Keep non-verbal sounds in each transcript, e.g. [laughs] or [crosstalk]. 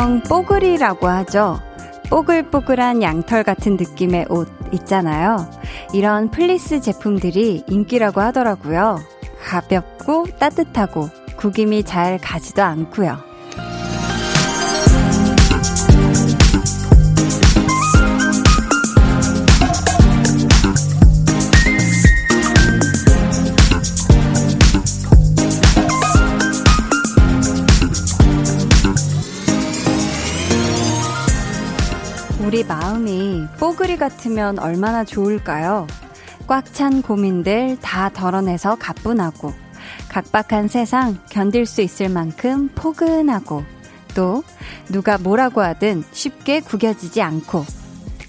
일명 뽀글이라고 하죠. 뽀글뽀글한 양털 같은 느낌의 옷 있잖아요. 이런 플리스 제품들이 인기라고 하더라고요. 가볍고 따뜻하고 구김이 잘 가지도 않고요. 마음이 뽀글이 같으면 얼마나 좋을까요? 꽉 찬 고민들 다 덜어내서 가뿐하고, 각박한 세상 견딜 수 있을 만큼 포근하고, 또 누가 뭐라고 하든 쉽게 구겨지지 않고,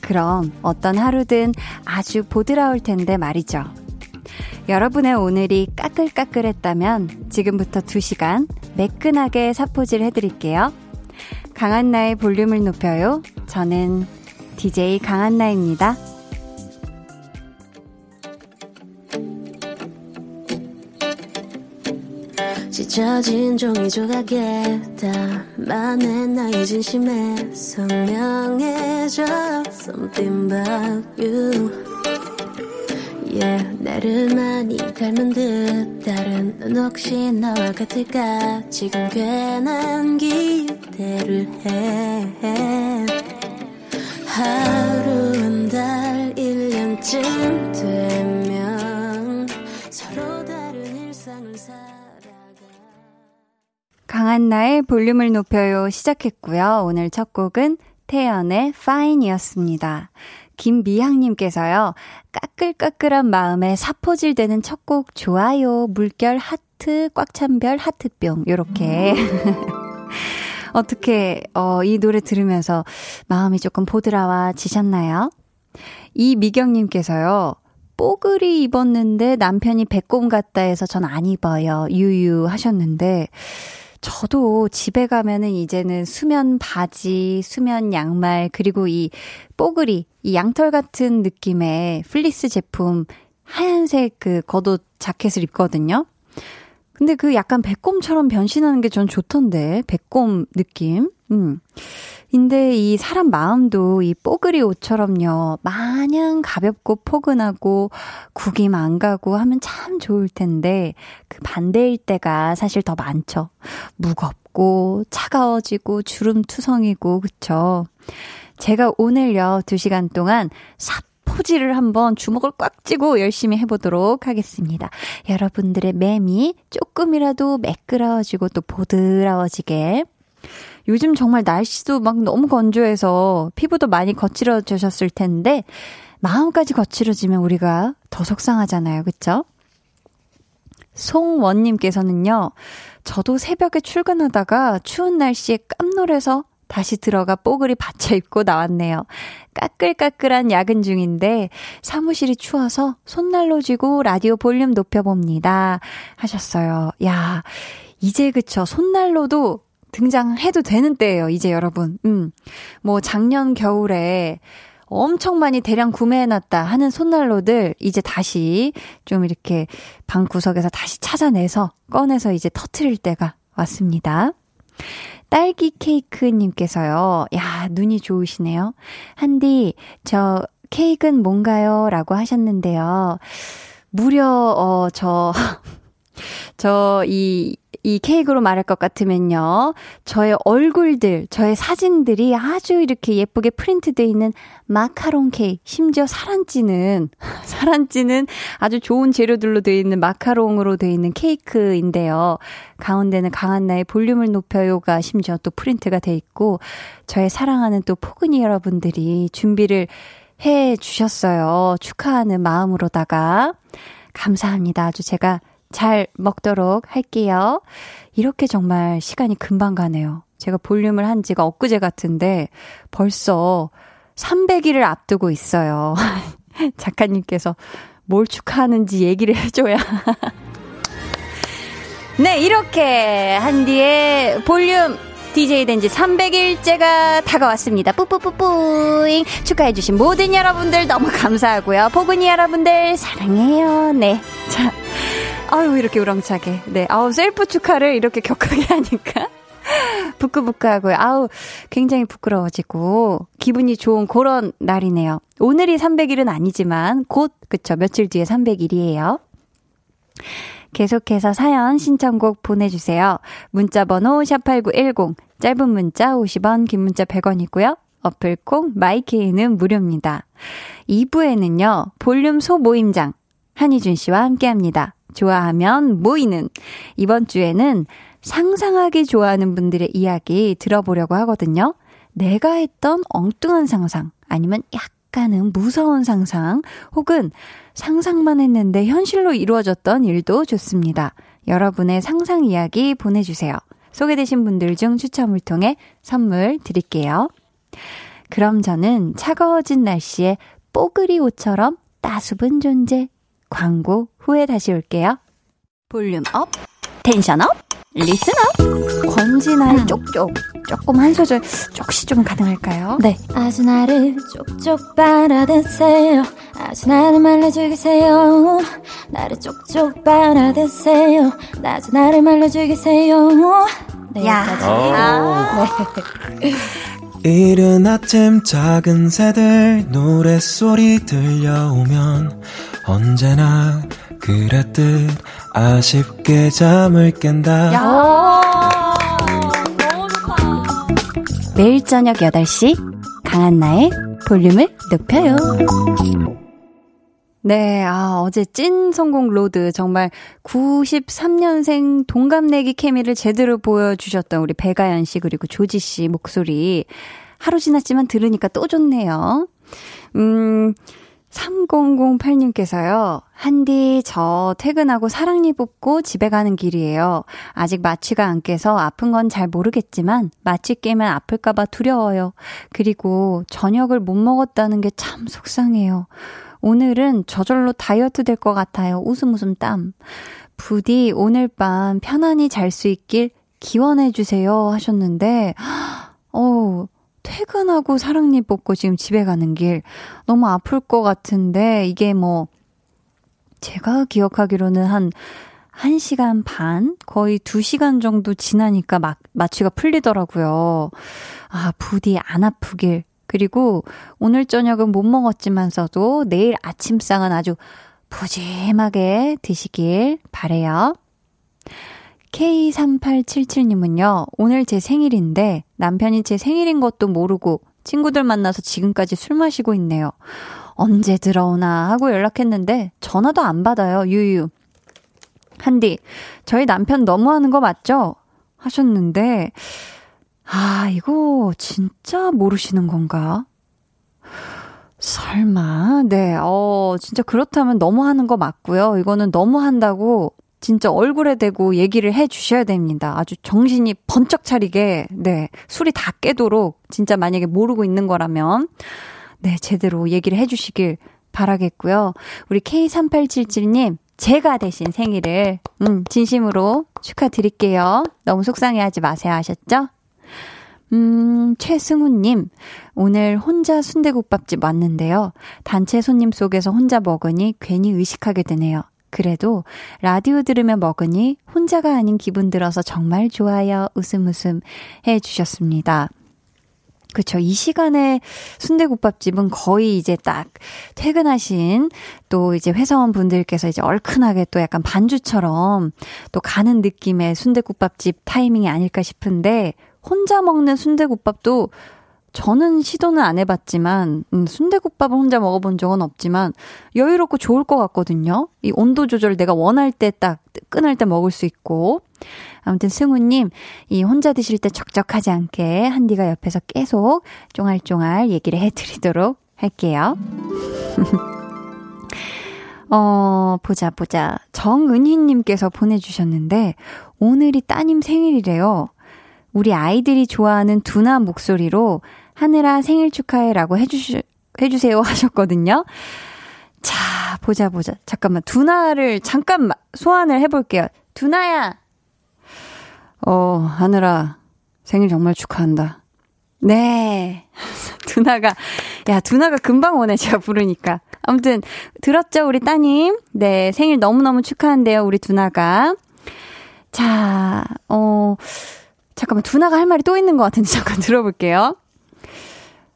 그럼 어떤 하루든 아주 보드라울 텐데 말이죠. 여러분의 오늘이 까끌까끌했다면 지금부터 2시간 매끈하게 사포질 해드릴게요. 강한나의 볼륨을 높여요. 저는 DJ 강한나입니다. 찢어진 종이 조각에 담아내 나의 진심에 선명해져. Something about you. Yeah 나를 많이 닮은 듯. 다른 넌 혹시 나와 같을까? 지금 괜한 기대를 해 하루 한 달, 1년쯤 되면 서로 다른 일상을 살아가. 강한 나의 볼륨을 높여요 시작했고요. 오늘 첫 곡은 태연의 Fine이었습니다. 김미향님께서요, 까끌까끌한 마음에 사포질 되는 첫 곡 좋아요. 물결 하트, 꽉 찬 별 하트뿅. 요렇게. [laughs] 어떻게, 어, 이 노래 들으면서 마음이 조금 보드라와지셨나요? 이미경님께서요, 뽀글이 입었는데 남편이 백곰 같다 해서 전 안 입어요. 유유 하셨는데, 저도 집에 가면은 이제는 수면 바지, 수면 양말, 그리고 이 뽀글이, 이 양털 같은 느낌의 플리스 제품 하얀색 그 겉옷 자켓을 입거든요. 근데 그 약간 백곰처럼 변신하는 게 전 좋던데, 백곰 느낌? 음. 근데 이 사람 마음도 이 뽀글이 옷처럼요, 마냥 가볍고 포근하고 구김 안 가고 하면 참 좋을 텐데, 그 반대일 때가 사실 더 많죠. 무겁고, 차가워지고, 주름투성이고, 그쵸? 제가 오늘요, 두 시간 동안 삽 포지를 한번 주먹을 꽉 쥐고 열심히 해보도록 하겠습니다. 여러분들의 맴이 조금이라도 매끄러워지고 또 보드라워지게. 요즘 정말 날씨도 막 너무 건조해서 피부도 많이 거칠어지셨을 텐데 마음까지 거칠어지면 우리가 더 속상하잖아요. 그쵸? 송원님께서는요, 저도 새벽에 출근하다가 추운 날씨에 깜놀해서 다시 들어가 뽀글이 받쳐 입고 나왔네요. 까끌까끌한 야근 중인데 사무실이 추워서 손난로 쥐고 라디오 볼륨 높여봅니다. 하셨어요. 야, 이제 그쵸. 손난로도 등장해도 되는 때예요. 이제 여러분. 음. 뭐 작년 겨울에 엄청 많이 대량 구매해놨다 하는 손난로들 이제 다시 좀 이렇게 방 구석에서 다시 찾아내서 꺼내서 이제 터트릴 때가 왔습니다. 딸기 케이크님께서요. 야, 눈이 좋으시네요. 한디, 저 케이크는 뭔가요? 라고 하셨는데요. 무려, 어, 저, [laughs] 저, 이, 이 케이크로 말할 것 같으면요. 저의 얼굴들, 저의 사진들이 아주 이렇게 예쁘게 프린트되어 있는 마카롱 케이크, 심지어 사란찌는, [laughs] 사란찌는 아주 좋은 재료들로 되어 있는 마카롱으로 되어 있는 케이크인데요. 가운데는 강한나의 볼륨을 높여요가 심지어 또 프린트가 돼 있고, 저의 사랑하는 또 포근이 여러분들이 준비를 해 주셨어요. 축하하는 마음으로다가. 감사합니다. 아주 제가 잘 먹도록 할게요. 이렇게 정말 시간이 금방 가네요. 제가 볼륨을 한 지가 엊그제 같은데 벌써 300일을 앞두고 있어요. [laughs] 작가님께서 뭘 축하하는지 얘기를 해줘야. [laughs] 네, 이렇게 한디의 볼륨 DJ 된 지 300일째가 다가왔습니다. 뿌뿌뿌뿌잉. 축하해주신 모든 여러분들 너무 감사하고요. 포근이 여러분들 사랑해요. 네. 자, 아유, 이렇게 우렁차게. 네. 아우, 셀프 축하를 이렇게 격하게 하니까. [laughs] 부끄부끄하고요. 아우, 굉장히 부끄러워지고, 기분이 좋은 그런 날이네요. 오늘이 300일은 아니지만, 곧, 그쵸, 며칠 뒤에 300일이에요. 계속해서 사연 신청곡 보내주세요. 문자번호 샵8910, 짧은 문자 50원, 긴 문자 100원이고요. 어플콩, 마이케이는 무료입니다. 2부에는요, 볼륨 소모임장, 한희준 씨와 함께 합니다. 좋아하면 모이는. 이번 주에는 상상하기 좋아하는 분들의 이야기 들어보려고 하거든요. 내가 했던 엉뚱한 상상, 아니면 약 간은 무서운 상상, 혹은 상상만 했는데 현실로 이루어졌던 일도 좋습니다. 여러분의 상상 이야기 보내주세요. 소개되신 분들 중 추첨을 통해 선물 드릴게요. 그럼 저는 차가워진 날씨에 뽀글이 옷처럼 따스운 존재. 광고 후에 다시 올게요. Volume up, tension up, listen up. 권진아의 음. 쪽쪽. 조금 한 소절 쪽시 좀 가능할까요? 네. 아주 나를 쪽쪽 빨아드세요. 아주 나를 말려주겠어요. 나를 쪽쪽 빨아드세요. 아주 나를 말려주겠어요. 네, 야. 아. 네. [laughs] 이른 아침 작은 새들 노랫소리 들려오면 언제나 그랬듯 아쉽게 잠을 깬다. 야, 매일 저녁 8시 강한나의 볼륨을 높여요. 네, 아, 어제 찐 성공 로드 정말 93년생 동갑내기 케미를 제대로 보여주셨던 우리 배가연 씨 그리고 조지 씨 목소리 하루 지났지만 들으니까 또 좋네요. 음, 3008님께서요. 한디, 저 퇴근하고 사랑니 뽑고 집에 가는 길이에요. 아직 마취가 안 깨서 아픈 건 잘 모르겠지만 마취 깨면 아플까봐 두려워요. 그리고 저녁을 못 먹었다는 게 참 속상해요. 오늘은 저절로 다이어트 될 것 같아요. 웃음 웃음 땀. 부디 오늘 밤 편안히 잘 수 있길 기원해주세요 하셨는데, 어 퇴근하고 사랑니 뽑고 지금 집에 가는 길 너무 아플 것 같은데 이게 뭐 제가 기억하기로는 한 1시간 반? 거의 2시간 정도 지나니까 막 마취가 풀리더라고요. 아, 부디 안 아프길. 그리고 오늘 저녁은 못 먹었지만서도 내일 아침상은 아주 푸짐하게 드시길 바래요. K3877님은요, 오늘 제 생일인데 남편이 제 생일인 것도 모르고 친구들 만나서 지금까지 술 마시고 있네요. 언제 들어오나 하고 연락했는데 전화도 안 받아요, 유유. 한디, 저희 남편 너무하는 거 맞죠? 하셨는데, 아, 이거 진짜 모르시는 건가? 설마, 네, 어, 진짜 그렇다면 너무 하는 거 맞고요. 이거는 너무 한다고 진짜 얼굴에 대고 얘기를 해 주셔야 됩니다. 아주 정신이 번쩍 차리게, 네, 술이 다 깨도록 진짜 만약에 모르고 있는 거라면, 네, 제대로 얘기를 해 주시길 바라겠고요. 우리 K3877님, 제가 대신 생일을, 음, 진심으로 축하드릴게요. 너무 속상해 하지 마세요. 하셨죠? 음, 최승우님, 오늘 혼자 순대국밥집 왔는데요. 단체 손님 속에서 혼자 먹으니 괜히 의식하게 되네요. 그래도 라디오 들으며 먹으니 혼자가 아닌 기분 들어서 정말 좋아요. 웃음 웃음 해 주셨습니다. 그쵸. 이 시간에 순대국밥집은 거의 이제 딱 퇴근하신 또 이제 회사원 분들께서 이제 얼큰하게 또 약간 반주처럼 또 가는 느낌의 순대국밥집 타이밍이 아닐까 싶은데 혼자 먹는 순대국밥도 저는 시도는 안 해봤지만 음, 순대국밥을 혼자 먹어본 적은 없지만 여유롭고 좋을 것 같거든요. 이 온도 조절 내가 원할 때 딱 뜨끈할 때 먹을 수 있고 아무튼 승우님 이 혼자 드실 때 적적하지 않게 한디가 옆에서 계속 쫑알쫑알 얘기를 해드리도록 할게요. [laughs] 어, 보자, 보자. 정은희님께서 보내주셨는데, 오늘이 따님 생일이래요. 우리 아이들이 좋아하는 두나 목소리로 하늘아 생일 축하해라고 해주시, 해주세요 하셨거든요. 자, 보자, 보자. 잠깐만. 두나를 잠깐 소환을 해볼게요. 두나야! 어, 하늘아, 생일 정말 축하한다. 네. [laughs] 두나가, 야, 두나가 금방 오네, 제가 부르니까. 아무튼, 들었죠, 우리 따님? 네, 생일 너무너무 축하한대요, 우리 두나가. 자, 어, 잠깐 잠깐만, 두나가 할 말이 또 있는 것 같은데, [laughs] 잠깐 들어볼게요.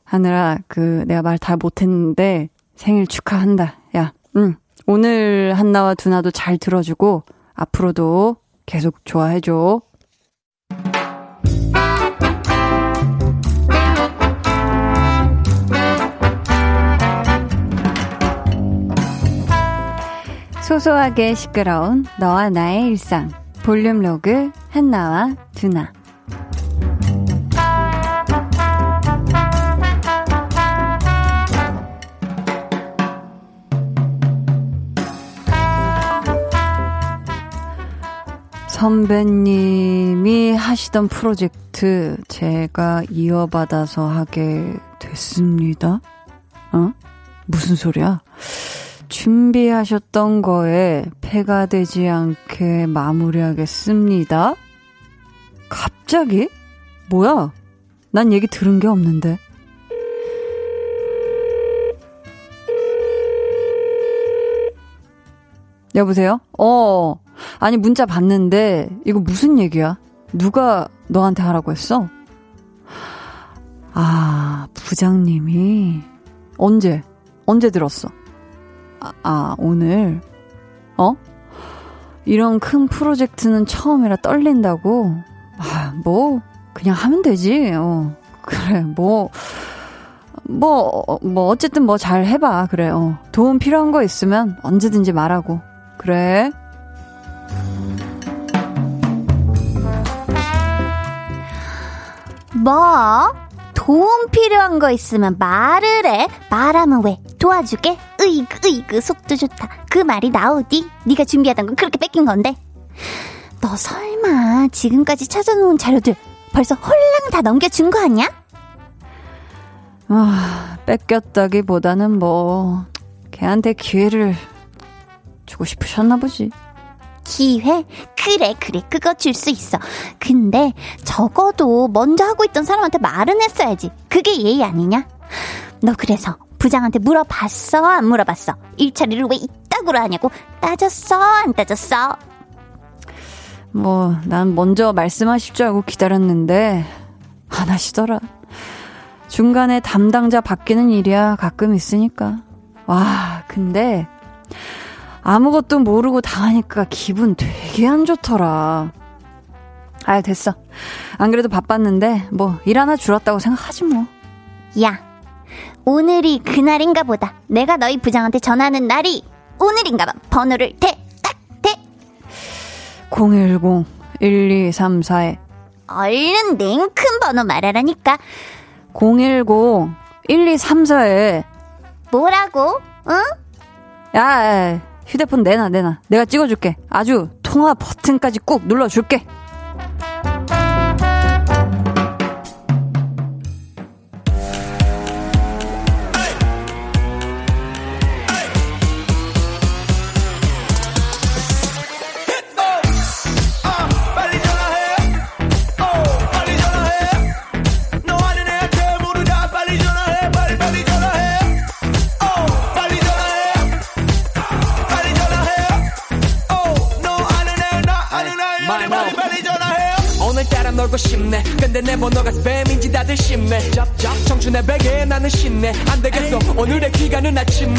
하늘아, 그, 내가 말 다 못했는데, 생일 축하한다. 야, 응. 오늘 한나와 두나도 잘 들어주고, 앞으로도 계속 좋아해줘. 소소하게 시끄러운 너와 나의 일상. 볼륨 로그 한나와 두나. 선배님이 하시던 프로젝트 제가 이어받아서 하게 됐습니다. 어? 무슨 소리야? 준비하셨던 거에 폐가 되지 않게 마무리하겠습니다. 갑자기? 뭐야? 난 얘기 들은 게 없는데. 여보세요? 어, 아니, 문자 봤는데, 이거 무슨 얘기야? 누가 너한테 하라고 했어? 아, 부장님이, 언제? 언제 들었어? 아, 아, 오늘, 어? 이런 큰 프로젝트는 처음이라 떨린다고? 아, 뭐, 그냥 하면 되지, 어. 그래, 뭐, 뭐, 뭐, 어쨌든 뭐 잘 해봐, 그래, 어. 도움 필요한 거 있으면 언제든지 말하고. 그래. 뭐? 도움 필요한 거 있으면 말을 해. 말하면 왜? 도와줄게. 으이그 으이그 속도 좋다. 그 말이 나오디? 네가 준비하던 거 그렇게 뺏긴 건데. 너 설마 지금까지 찾아놓은 자료들 벌써 홀랑 다 넘겨준 거 아니야? 아, 뺏겼다기보다는 뭐 걔한테 기회를 주고 싶으셨나 보지. 기회? 그래, 그래, 그거 줄 수 있어. 근데 적어도 먼저 하고 있던 사람한테 말은 했어야지. 그게 예의 아니냐? 너 그래서 부장한테 물어봤어? 안 물어봤어? 일처리를 왜 이따구로 하냐고 따졌어? 안 따졌어? 뭐, 난 먼저 말씀하실 줄 알고 기다렸는데, 안 하시더라. 중간에 담당자 바뀌는 일이야 가끔 있으니까. 와, 근데, 아무것도 모르고 당하니까 기분 되게 안 좋더라. 아유, 됐어. 안 그래도 바빴는데, 뭐, 일 하나 줄었다고 생각하지 뭐. 야, 오늘이 그날인가 보다. 내가 너희 부장한테 전하는 날이 오늘인가 봐. 번호를 대, 딱, 대. 010-1234에. 얼른 냉큰 번호 말하라니까. 010-1234에. 뭐라고? 응? 야, 휴대폰 내놔, 내놔. 내가 찍어줄게. 아주 통화 버튼까지 꾹 눌러줄게. 내 번호가 스팸인지 다들 심해. 짭짭 청춘의 베개 나는 신네. 안 되겠어. 오늘의 귀가는 아침에.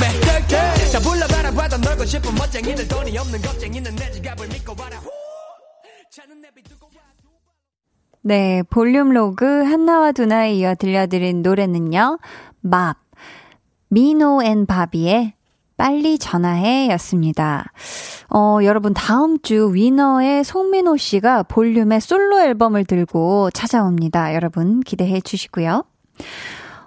자 불러봐라 봐도 놀고 싶은 멋쟁이들 돈이 없는 겁쟁이는 내 지갑을 믿고 와라. 차는 내비 두고 와. 네, 볼륨 로그 한나와 두나에 이어 들려드린 노래는요. 밥, 미노 앤 바비의 빨리 전화해 였습니다. 어, 여러분, 다음 주 위너의 송민호 씨가 볼륨의 솔로 앨범을 들고 찾아옵니다. 여러분, 기대해 주시고요.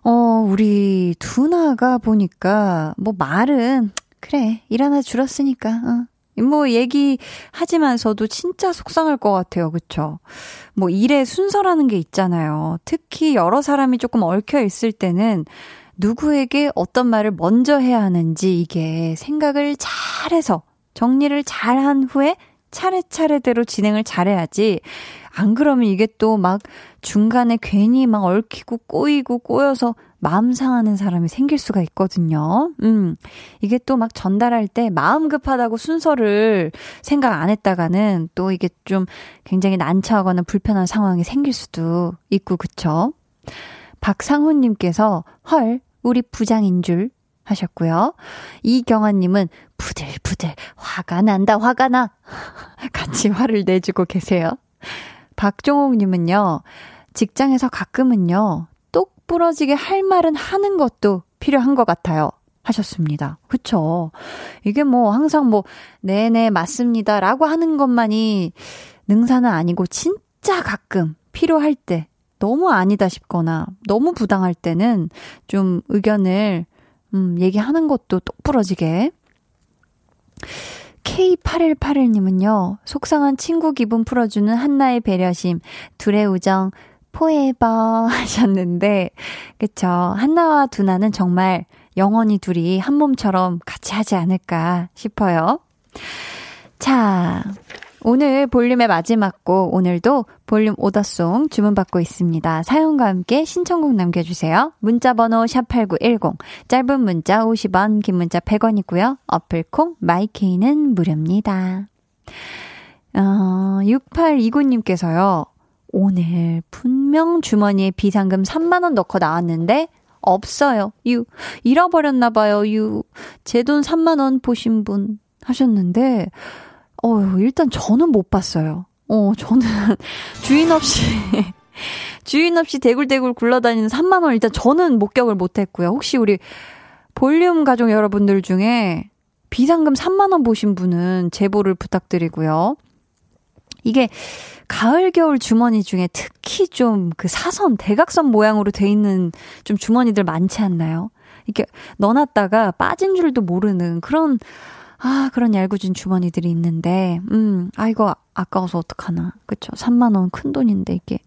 어, 우리 두나가 보니까, 뭐, 말은, 그래, 일 하나 줄었으니까, 어. 뭐, 얘기하지만서도 진짜 속상할 것 같아요. 그쵸? 뭐, 일의 순서라는 게 있잖아요. 특히 여러 사람이 조금 얽혀 있을 때는, 누구에게 어떤 말을 먼저 해야 하는지 이게 생각을 잘해서 정리를 잘 한 후에 차례차례대로 진행을 잘해야지. 안 그러면 이게 또 막 중간에 괜히 막 얽히고 꼬이고 꼬여서 마음 상하는 사람이 생길 수가 있거든요. 음. 이게 또 막 전달할 때 마음 급하다고 순서를 생각 안 했다가는 또 이게 좀 굉장히 난처하거나 불편한 상황이 생길 수도 있고, 그쵸? 박상훈님께서, 헐, 우리 부장인 줄 하셨고요. 이경아님은 부들부들 화가 난다, 화가 나. [laughs] 같이 화를 내주고 계세요. 박종옥님은요, 직장에서 가끔은요, 똑 부러지게 할 말은 하는 것도 필요한 것 같아요. 하셨습니다. 그쵸. 이게 뭐 항상 뭐, 네네, 맞습니다. 라고 하는 것만이 능사는 아니고, 진짜 가끔 필요할 때, 너무 아니다 싶거나, 너무 부당할 때는 좀 의견을, 음, 얘기하는 것도 똑 부러지게 K8181님은요, 속상한 친구 기분 풀어주는 한나의 배려심, 둘의 우정, 포에버 하셨는데, 그쵸. 한나와 두나는 정말 영원히 둘이 한 몸처럼 같이 하지 않을까 싶어요. 자, 오늘 볼륨의 마지막 곡, 오늘도 볼륨 오더송 주문받고 있습니다. 사연과 함께 신청곡 남겨주세요. 문자번호 샵8910, 짧은 문자 50원, 긴 문자 100원이고요. 어플콩, 마이케이는 무료입니다. 어, 6829님께서요, 오늘 분명 주머니에 비상금 3만원 넣고 나왔는데, 없어요. 유. 잃어버렸나봐요. 유. 제 돈 3만원 보신 분 하셨는데, 어, 일단 저는 못 봤어요. 어, 저는 [laughs] 주인 없이 [laughs] 주인 없이 대굴대굴 굴러다니는 3만 원 일단 저는 목격을 못 했고요. 혹시 우리 볼륨 가족 여러분들 중에 비상금 3만 원 보신 분은 제보를 부탁드리고요. 이게 가을 겨울 주머니 중에 특히 좀 그 사선 대각선 모양으로 돼 있는 좀 주머니들 많지 않나요? 이렇게 넣어놨다가 빠진 줄도 모르는 그런 아, 그런 얄궂은 주머니들이 있는데, 음, 아, 이거 아까워서 어떡하나. 그쵸. 3만원 큰 돈인데, 이게.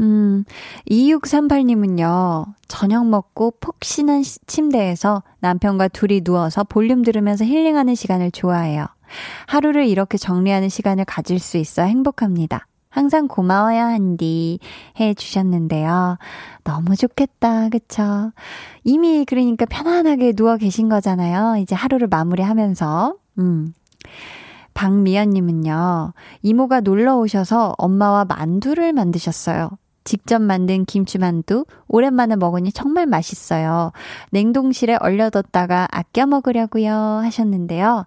음, 2638님은요, 저녁 먹고 폭신한 침대에서 남편과 둘이 누워서 볼륨 들으면서 힐링하는 시간을 좋아해요. 하루를 이렇게 정리하는 시간을 가질 수 있어 행복합니다. 항상 고마워요, 한디. 해 주셨는데요. 너무 좋겠다, 그쵸? 이미 그러니까 편안하게 누워 계신 거잖아요. 이제 하루를 마무리하면서. 음. 박미연님은요, 이모가 놀러 오셔서 엄마와 만두를 만드셨어요. 직접 만든 김치만두 오랜만에 먹으니 정말 맛있어요. 냉동실에 얼려뒀다가 아껴 먹으려고요 하셨는데요.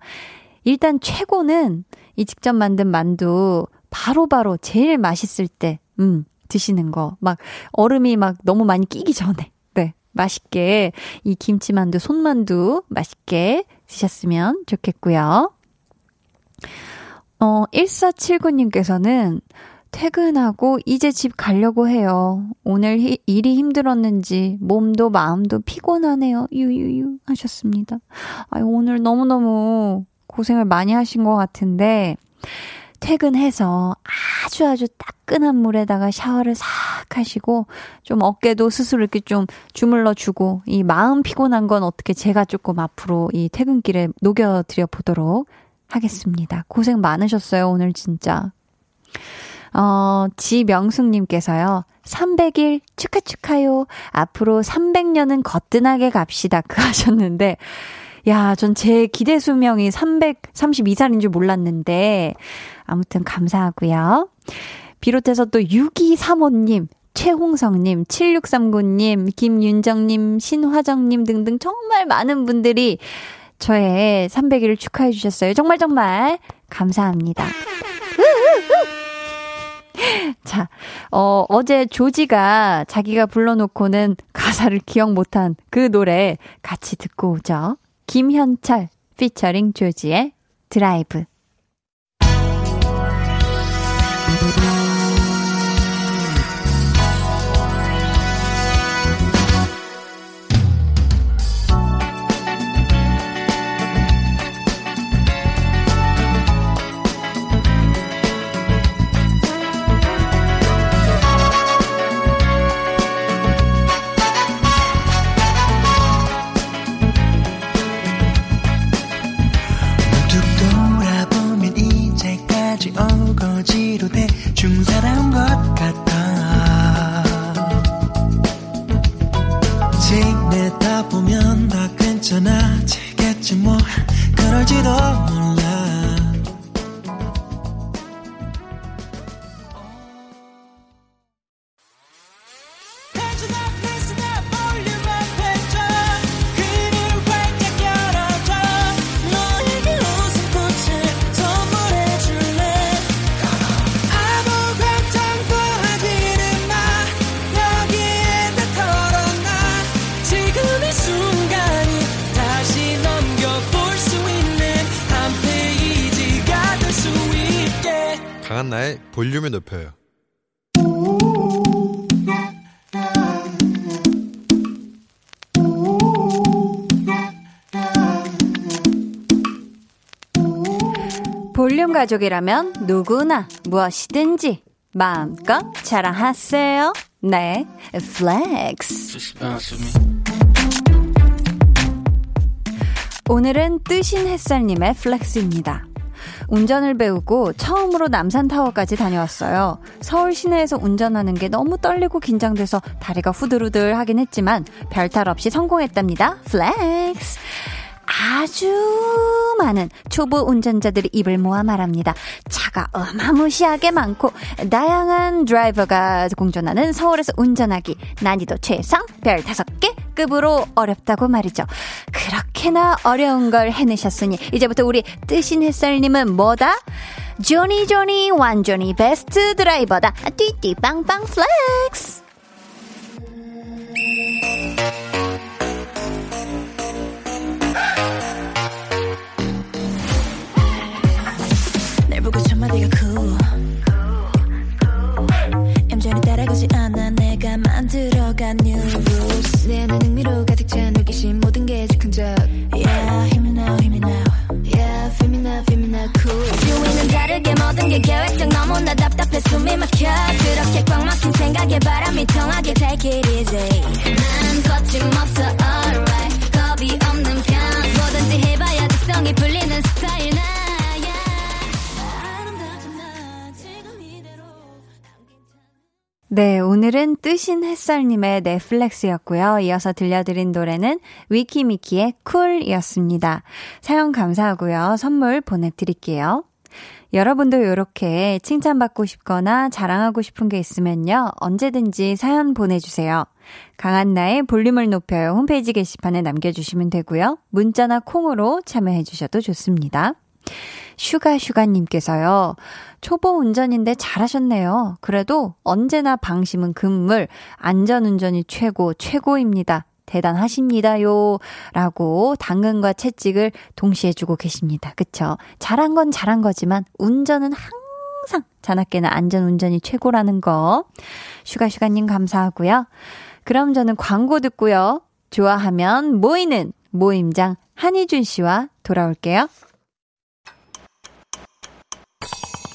일단 최고는 이 직접 만든 만두 바로바로 바로 제일 맛있을 때, 음, 드시는 거. 막, 얼음이 막 너무 많이 끼기 전에. 네. 맛있게, 이 김치만두, 손만두 맛있게 드셨으면 좋겠고요. 어, 1479님께서는 퇴근하고 이제 집 가려고 해요. 오늘 히, 일이 힘들었는지 몸도 마음도 피곤하네요. 유유유 하셨습니다. 아 오늘 너무너무 고생을 많이 하신 것 같은데 퇴근해서 아주 아주 따끈한 물에다가 샤워를 싹 하시고 좀 어깨도 스스로 이렇게 좀 주물러 주고 이 마음 피곤한 건 어떻게 제가 조금 앞으로 이 퇴근길에 녹여드려 보도록 하겠습니다. 고생 많으셨어요, 오늘 진짜. 어, 지명숙님께서요, 300일 축하 축하요. 앞으로 300년은 거뜬하게 갑시다. 그 하셨는데, 야, 전 제 기대 수명이 332살인 줄 몰랐는데, 아무튼 감사하고요. 비롯해서 또 6235님, 최홍성님, 7639님, 김윤정님, 신화정님 등등 정말 많은 분들이 저의 300일을 축하해 주셨어요. 정말 정말 감사합니다. [laughs] 자, 어, 어제 조지가 자기가 불러놓고는 가사를 기억 못한 그 노래 같이 듣고 오죠. 김현철 피처링 조지의 드라이브. 가족이라면 누구나 무엇이든지 마음껏 자랑하세요. 네, flex. 오늘은 뜨신 햇살님의 flex입니다. 운전을 배우고 처음으로 남산타워까지 다녀왔어요. 서울 시내에서 운전하는 게 너무 떨리고 긴장돼서 다리가 후들후들 하긴 했지만 별탈 없이 성공했답니다. flex! 아주 많은 초보 운전자들이 입을 모아 말합니다. 차가 어마무시하게 많고 다양한 드라이버가 공존하는 서울에서 운전하기 난이도 최상 별 다섯 개 급으로 어렵다고 말이죠. 그렇게나 어려운 걸 해내셨으니 이제부터 우리 뜨신 햇살님은 뭐다? 조니 조니 완전히 베스트 드라이버다. 띠띠 빵빵 flex. 만들어간 new rules 내 안에 흥미로 가득 찬 호기심 모든 게 즉흥 적 Yeah hear me now hear me now Yeah feel me now feel me now cool 주위는 다르게 모든 게 계획적 너무나 답답해 숨이 막혀 그렇게 꽉 막힌 생각에 바람이 통하게 take it easy 오늘은 뜨신 햇살님의 넷플렉스였고요. 이어서 들려드린 노래는 위키미키의 쿨이었습니다. 사연 감사하고요. 선물 보내드릴게요. 여러분도 이렇게 칭찬받고 싶거나 자랑하고 싶은 게 있으면요. 언제든지 사연 보내주세요. 강한나의 볼륨을 높여요. 홈페이지 게시판에 남겨주시면 되고요. 문자나 콩으로 참여해주셔도 좋습니다. 슈가슈가님께서요. 초보 운전인데 잘하셨네요. 그래도 언제나 방심은 금물, 안전운전이 최고, 최고입니다. 대단하십니다요. 라고 당근과 채찍을 동시에 주고 계십니다. 그쵸? 잘한 건 잘한 거지만 운전은 항상 자나깨나 안전운전이 최고라는 거. 슈가슈가님 감사하고요. 그럼 저는 광고 듣고요. 좋아하면 모이는 모임장 한희준 씨와 돌아올게요.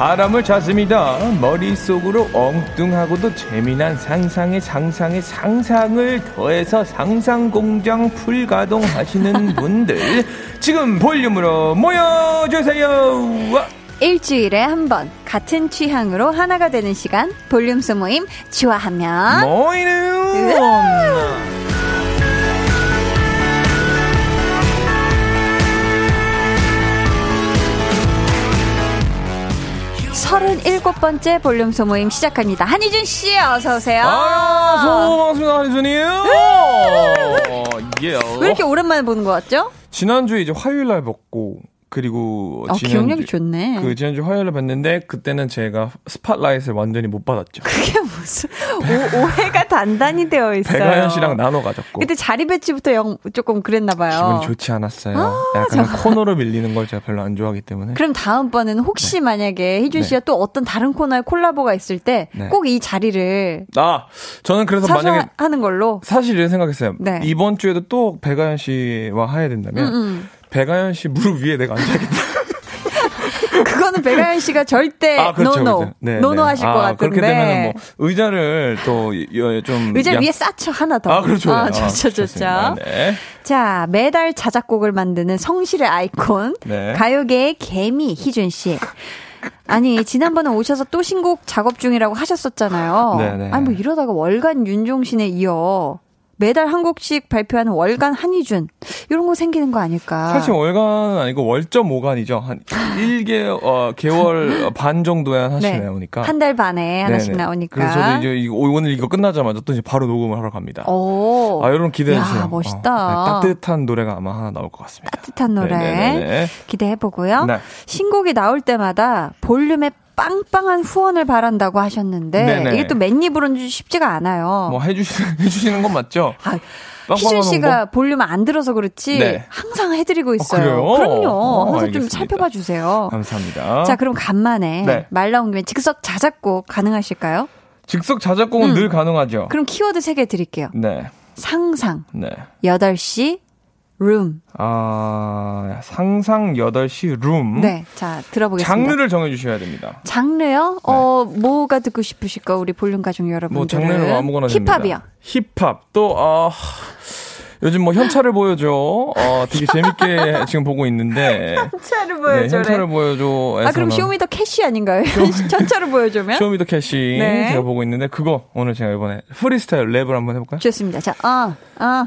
사람을 찾습니다. 머릿속으로 엉뚱하고도 재미난 상상의 상상의 상상을 더해서 상상공장 풀가동 하시는 [laughs] 분들, 지금 볼륨으로 모여주세요! 와. 일주일에 한 번 같은 취향으로 하나가 되는 시간 볼륨스 모임 좋아하면 모이는 서른일곱 번째 볼륨 소모임 시작합니다. 한희준 씨 어서 오세요. 아, so 반갑습니다, 한희준이에요. 예. 왜 이렇게 오랜만에 보는 것 같죠? 지난주에 이제 화요일 날 뵙고 그리고 어, 기억력이 좋네. 그 지난주 화요일에 뵀는데 그때는 제가 spotlight를 완전히 못 받았죠. 그게 무슨 오, 오해가 단단히 되어 있어요. 배가연 씨랑 나눠 가졌고 그때 자리 배치부터 영, 조금 그랬나 봐요. 기분이 좋지 않았어요. 약간 코너로 밀리는 걸 제가 별로 안 좋아하기 때문에. 그럼 다음번에는 혹시 만약에 희준 씨가 또 어떤 다른 코너에 콜라보가 있을 때 꼭이 네. 자리를 아 저는 그래서 만약에 하는 걸로 사실 이런 생각했어요. 네. 이번 주에도 또 배가연 씨와 해야 된다면 음, 음. 배가연 씨 무릎 위에 내가 앉아야겠다. [laughs] 그거는 배가연 씨가 절대 아, 그렇죠, no no 그렇죠. 네, no no 네. 하실 아, 것 같은데 그렇게 되면은 뭐 의자를 또좀 의자 위에 쌓쳐 하나 더. 아 그렇죠. 아, 아, 좋죠, 좋죠. 좋습니다. 네. 자, 매달 자작곡을 만드는 성실의 아이콘. 네. 가요계의 개미 희준 씨. 아니, 지난번에 오셔서 또 신곡 작업 중이라고 하셨었잖아요. 네네. 아니, 뭐 이러다가 월간 윤종신에 이어 매달 한 곡씩 발표하는 월간 한희준. 이런 거 생기는 거 아닐까. 사실 월간은 아니고 월점 5간이죠. 한 1개 어, 개월 반 정도에 하나씩 네. 나오니까. 한 달 반에 하나씩 네네. 나오니까. 그래서 저도 이제 이거- 오늘 이거 끝나자마자 또 이제 바로 녹음을 하러 갑니다. 오. 아, 여러분 기대해 야, 주세요. 멋있다. 어, 네, 따뜻한 노래가 아마 하나 나올 것 같습니다. 따뜻한 노래 네네네네. 기대해 보고요. 네. 신곡이 나올 때마다 볼륨에 빵빵한 후원을 바란다고 하셨는데 네네. 이게 또 맨입으로는 쉽지가 않아요. 뭐 해주시는 [laughs] 해주시는 건 맞죠? 아, 희준 씨가? 볼륨 안 들어서 그렇지 네. 항상 해드리고 있어요. 그래요? 그럼요. 어, 항상 좀 알겠습니다. 살펴봐 주세요. 감사합니다. 자, 그럼 간만에 네. 말 나온 김에 즉석 자작곡 가능하실까요? 즉석 자작곡은 음. 늘 가능하죠. 그럼 키워드 3개 드릴게요. 네, 상상, 네. 8시, 룸. 아 상상 8시 룸. 네, 자, 들어보겠습니다. 장르를 정해 주셔야 됩니다. 장르요? 어, 뭐가 듣고 싶으실까? 우리 볼륨 가족 여러분들. 네. 뭐 장르는 뭐 아무거나 됩니다. 힙합이요. 힙합 또 아. 요즘 뭐 현찰을 보여줘. 어, 되게 재밌게 [laughs] 지금 보고 있는데. 현찰을 네, 보여줘래. 현찰을 보여줘. 아, 그럼 Show me the cash 아닌가요? [laughs] 현찰을 보여주면? Show me the cash 네. 제가 보고 있는데 그거 오늘 제가 이번에 프리스타일 랩을 한번 해볼까요? 좋습니다. 자, 아, 아,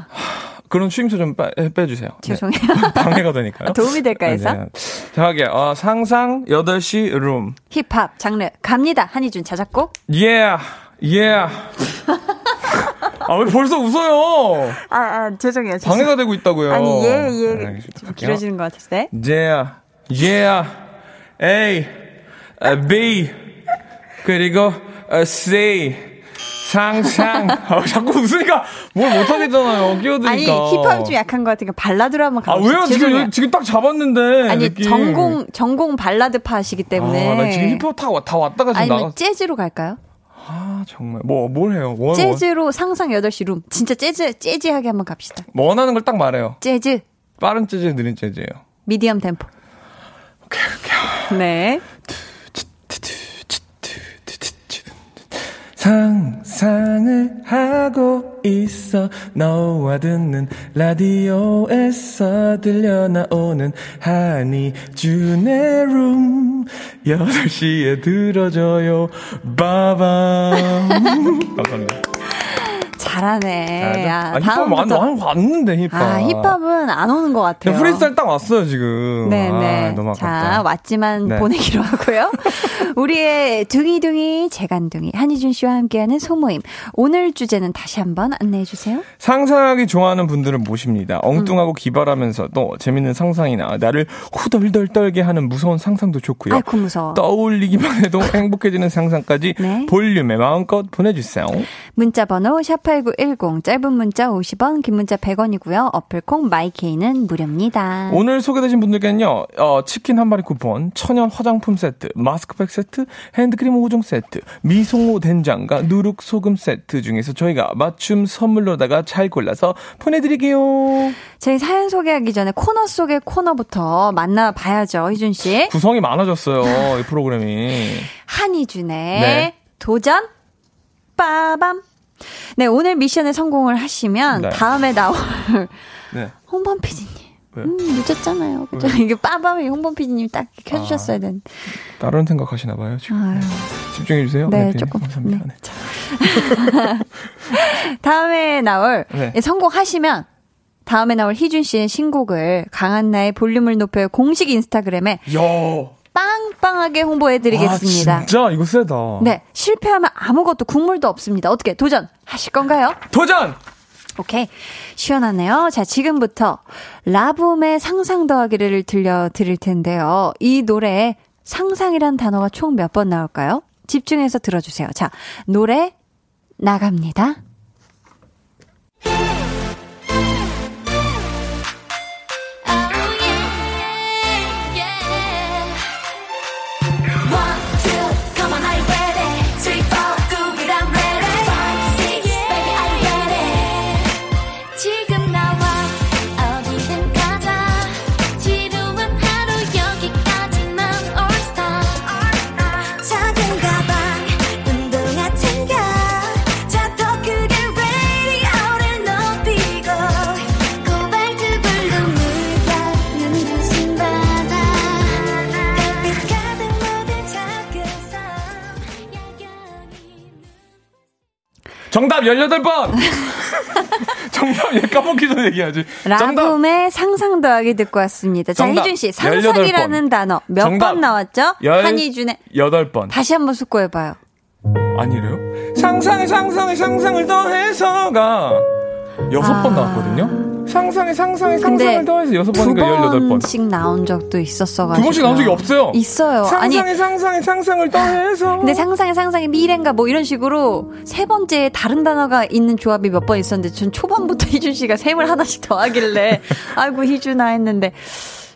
그런 쉼표 좀 빼, 빼주세요. 네. 죄송해요. [laughs] 방해가 되니까요. 도움이 될까 해서? 네. 자, 하게 어, 상상 8시 룸. 힙합 장르 갑니다. 한희준 자작곡. Yeah, yeah. [laughs] 아, 왜 벌써 웃어요? 아, 아 죄송해요. 방해가 되고 있다고요. 아니, 예, 예. 네. 좀. 길어지는 것 같았을 때. Yeah, yeah. A, B. 그리고 a C. 상상. 아, 자꾸 웃으니까 뭘 못하겠잖아요. 끼어드니까. 아니, 힙합이 좀 약한 것 같으니까 발라드로 한번 아, 가보세요. 왜요? 죄송해요. 지금, 지금 딱 잡았는데. 아니, 느낌. 전공, 전공 발라드 파시기 때문에. 아, 나 지금 힙합 다, 와- 다 왔다가 지금 아니면. 재즈로 갈까요? 아, 정말. 뭐, 뭘 해요? 원, 원, 재즈로 상상 8시 룸. 진짜 재즈, 재즈하게 한번 갑시다. 원하는 걸 딱 말해요. 재즈, 빠른 재즈, 느린 재즈예요. 미디엄 템포. 네. 상상을 하고 있어. 너와 듣는 라디오에서 들려 나오는 한이준의 룸 8시에 들어줘요. 빠밤. [laughs] 감사합니다 잘하네. 야, 아, 힙합 완, 완, 왔는데 힙합 아, 힙합은 안 오는 것 같아요. 프리스타일 딱 왔어요 지금 네네. 아, 너무 아깝다 자, 왔지만 네. 보내기로 하고요. [laughs] 우리의 둥이둥이, 재간둥이, 한희준 씨와 함께하는 소모임. 오늘 주제는 다시 한번 안내해 주세요. 상상하기 좋아하는 분들을 모십니다. 엉뚱하고 음. 기발하면서도 재밌는 상상이나 나를 후덜덜 떨게 하는 무서운 상상도 좋고요. 아이고, 무서워. 떠올리기만 해도 행복해지는 상상까지 네. 볼륨에 마음껏 보내주세요. 문자 번호 샵 8910, 짧은 문자 50원, 긴 문자 100원이고요. 어플콩 마이케이는 무료입니다. 오늘 소개되신 분들께는요, 어, 치킨 한 마리 쿠폰, 천연 화장품 세트, 마스크팩 세트, 핸드크림 5종 세트, 미송호 된장과 누룩 소금 세트 중에서 저희가 맞춤 선물로다가 잘 골라서 보내드릴게요. 저희 사연 소개하기 전에 코너 속의 코너부터 만나봐야죠, 희준 씨. 구성이 많아졌어요, 이 프로그램이. 한희준의 네. 도전 빠밤. 네, 오늘 미션에 성공을 하시면 네. 다음에 나올 네. 홍범 PD님. 음, 늦었잖아요. 그죠? 이게 빠밤이 홍범 PD님 딱 켜주셨어야 되는. 다른 생각하시나 봐요, 지금. 아유. 집중해 주세요. 네, 피디님. 조금. 감사합니다. 네. 네. [laughs] 다음에 나올 네. 예, 성공하시면 다음에 나올 희준 씨의 신곡을 강한나의 볼륨을 높여 공식 인스타그램에 야. 빵빵하게 홍보해드리겠습니다. 아, 진짜 이거 세다. 네, 실패하면 아무것도 국물도 없습니다. 어떻게 도전 하실 건가요? 도전! 오케이. 시원하네요. 자, 지금부터 라붐의 상상 더하기를 들려드릴 텐데요. 이 노래에 상상이란 단어가 총 몇 번 나올까요? 집중해서 들어주세요. 자, 노래 나갑니다. 정답 18번! [laughs] 정답 얘 까먹기 전에 얘기하지. 라붐의 상상 더하기 듣고 왔습니다. 자, 정답. 희준 씨, 상상이라는 18번. 단어 몇. 번 나왔죠? 열- 한희준의 8번. 다시 한번 숙고해봐요. 아니래요? 상상에 상상에 상상을 더해서가 여섯 번 아. 나왔거든요? 상상에 상상에 상상을 더해서 여섯 두 번이니까 18번. 번씩 나온 적도 있었어가지고. 두 번씩 나온 적이 없어요. 있어요. 아니, 상상에 상상에 상상을 더해서. 근데 상상의 상상의 미래인가 뭐 이런 식으로 세 번째 다른 단어가 있는 조합이 몇 번 있었는데 전 초반부터 [laughs] 희준 씨가 셈을 하나씩 더 하길래 [laughs] 아이고 희준아 했는데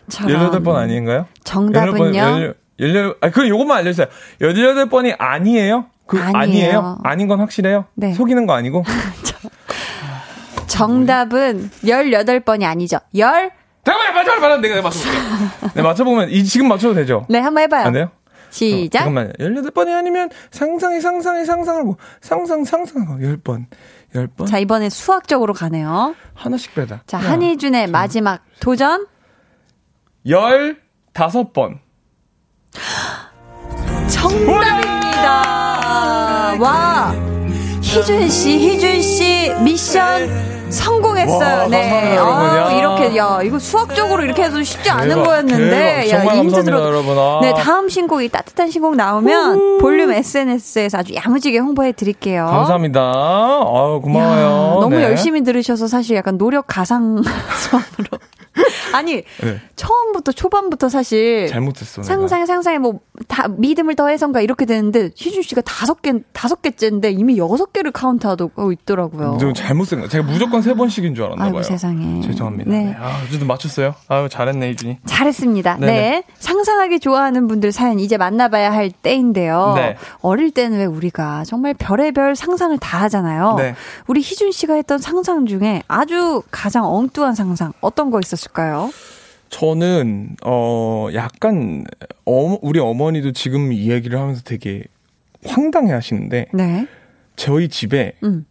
저런 18번 아닌가요? 정답은요? 18, 아, 그 요것만 알려주세요. 18번이 아니에요? 그 아니에요. 아니에요? 아닌 건 확실해요? 네. 속이는 거 아니고? [laughs] 정답은 18번이 아니죠. 열? 잠깐만, 맞춰봐, 맞춰. 내가 맞춰볼게. 네, 맞춰보면, 이, 지금 맞춰도 되죠? 네, 한번 해봐요. 안 돼요? 시작. 어, 잠깐만요. 18번이 아니면 상상에 상상에 상상을 뭐, 상상, 상상, 10번. 10번? 자, 이번에 수학적으로 가네요. 하나씩 빼자. 자, 한희준의 마지막 도전. 15번. 정답입니다. 와. 희준 씨, 희준 씨 미션 성공했어요. 와, 네. 야. 아, 이렇게 야, 이거 수학적으로 이렇게 해도 쉽지 않은 대박, 거였는데. 대박. 정말 힌트 감사합니다, 들어. 여러분. 아. 네, 다음 신곡이 따뜻한 신곡 나오면 볼륨 SNS에서 아주 야무지게 홍보해 드릴게요. 감사합니다. 아유, 고마워요. 너무 네. 열심히 들으셔서 사실 약간 노력 가상 [laughs] 수업으로. [laughs] 아니, 네. 처음부터 초반부터 사실 잘못했어. 내가. 상상에 상상에 뭐 다 믿음을 더해선가 이렇게 되는데 희준 씨가 다섯 개 다섯 개째인데 이미 여섯 개를 카운트하고 있더라고요. 좀 잘못 쓴 거. 제가 무조건 세 번씩인 줄 알았나 아이고, 봐요. 세상에. 죄송합니다. 네. 네. 아, 어쨌든 맞췄어요. 아유, 잘했네, 이준이. 잘했습니다. 네. 네 네. 상상하기 좋아하는 분들 사연 이제 만나봐야 할 때인데요. 네. 어릴 때는 왜 우리가 정말 별의별 상상을 다 하잖아요. 네. 우리 희준 씨가 했던 상상 중에 아주 가장 엉뚱한 상상 어떤 거 있었을까요? 저는, 어, 약간, 어, 우리 어머니도 지금 이 얘기를 하면서 되게 황당해 하시는데, 네. 저희 집에 음.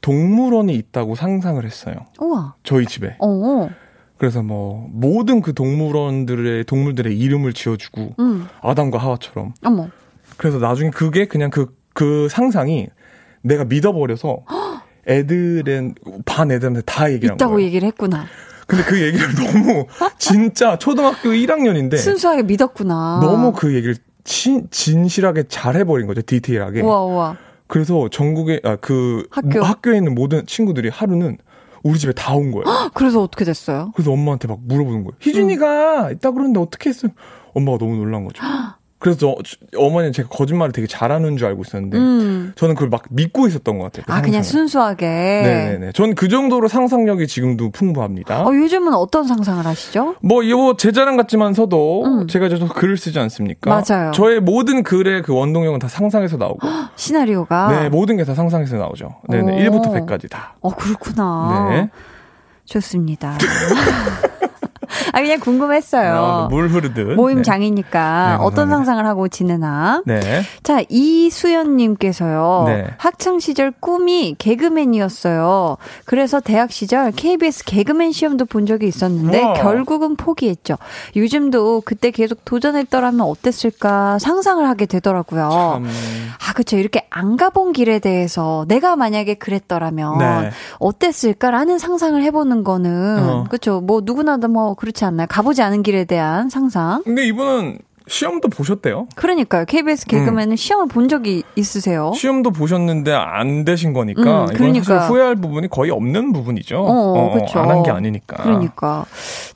동물원이 있다고 상상을 했어요. 우와. 저희 집에. 어. 그래서 뭐, 모든 그 동물원들의, 동물들의 이름을 지어주고, 음. 아담과 하와처럼. 어머. 그래서 나중에 그게 그냥 그, 그 상상이 내가 믿어버려서 [gasps] 애들은, 반 애들한테 다 얘기를 한 있다고 거예요. 얘기를 했구나. 근데 그 얘기를 [laughs] 너무, 진짜 초등학교 1학년인데, 순수하게 믿었구나. 네. 너무 그 얘기를 친, 진실하게 잘 해버린 거죠, 디테일하게. 우와 우와. 그래서 전국에, 아, 그, 학교. 학교에 있는 모든 친구들이 하루는 우리 집에 다 온 거예요. [gasps] 그래서 어떻게 됐어요? 그래서 엄마한테 막 물어보는 거예요. 희준이가 있다 그러는데 어떻게 했어요? 엄마가 너무 놀란 거죠. [gasps] 그래서 저, 어머니는 제가 거짓말을 되게 잘하는 줄 알고 있었는데 음. 저는 그걸 막 믿고 있었던 것 같아요. 그아 그냥 상상을. 순수하게. 네네네. 저는 그 정도로 상상력이 지금도 풍부합니다. 어, 요즘은 어떤 상상을 하시죠? 뭐, 이거 제 자랑 같지만서도 음. 제가 저 글을 쓰지 않습니까? 맞아요. 저의 모든 글의 그 원동력은 다 상상에서 나오고. 시나리오가. 네, 모든 게 다 상상에서 나오죠. 네네. 오. 1부터 100까지 다. 어 그렇구나. 네. 좋습니다. [laughs] 아 그냥 궁금했어요. 아, 물 흐르듯. 모임 네. 장이니까 네, 어떤. 상상을 하고 지내나. 네. 자, 이수연님께서요. 네. 학창 시절 꿈이 개그맨이었어요. 그래서 대학 시절 KBS 개그맨 시험도 본 적이 있었는데 우와. 결국은 포기했죠. 요즘도 그때 계속 도전했더라면 어땠을까 상상을 하게 되더라고요. 참. 아, 그쵸. 이렇게 안 가본 길에 대해서 내가 만약에 그랬더라면 네. 어땠을까라는 상상을 해보는 거는 어. 그쵸. 뭐 누구나도 뭐 그렇지 않나요? 가보지 않은 길에 대한 상상. 근데 이분은 시험도 보셨대요. 그러니까요. KBS 개그맨은 시험을 본 적이 있으세요? 시험도 보셨는데 안 되신 거니까 음, 그러니까. 후회할 부분이 거의 없는 부분이죠. 어, 그쵸. 안한 게 아니니까. 그러니까.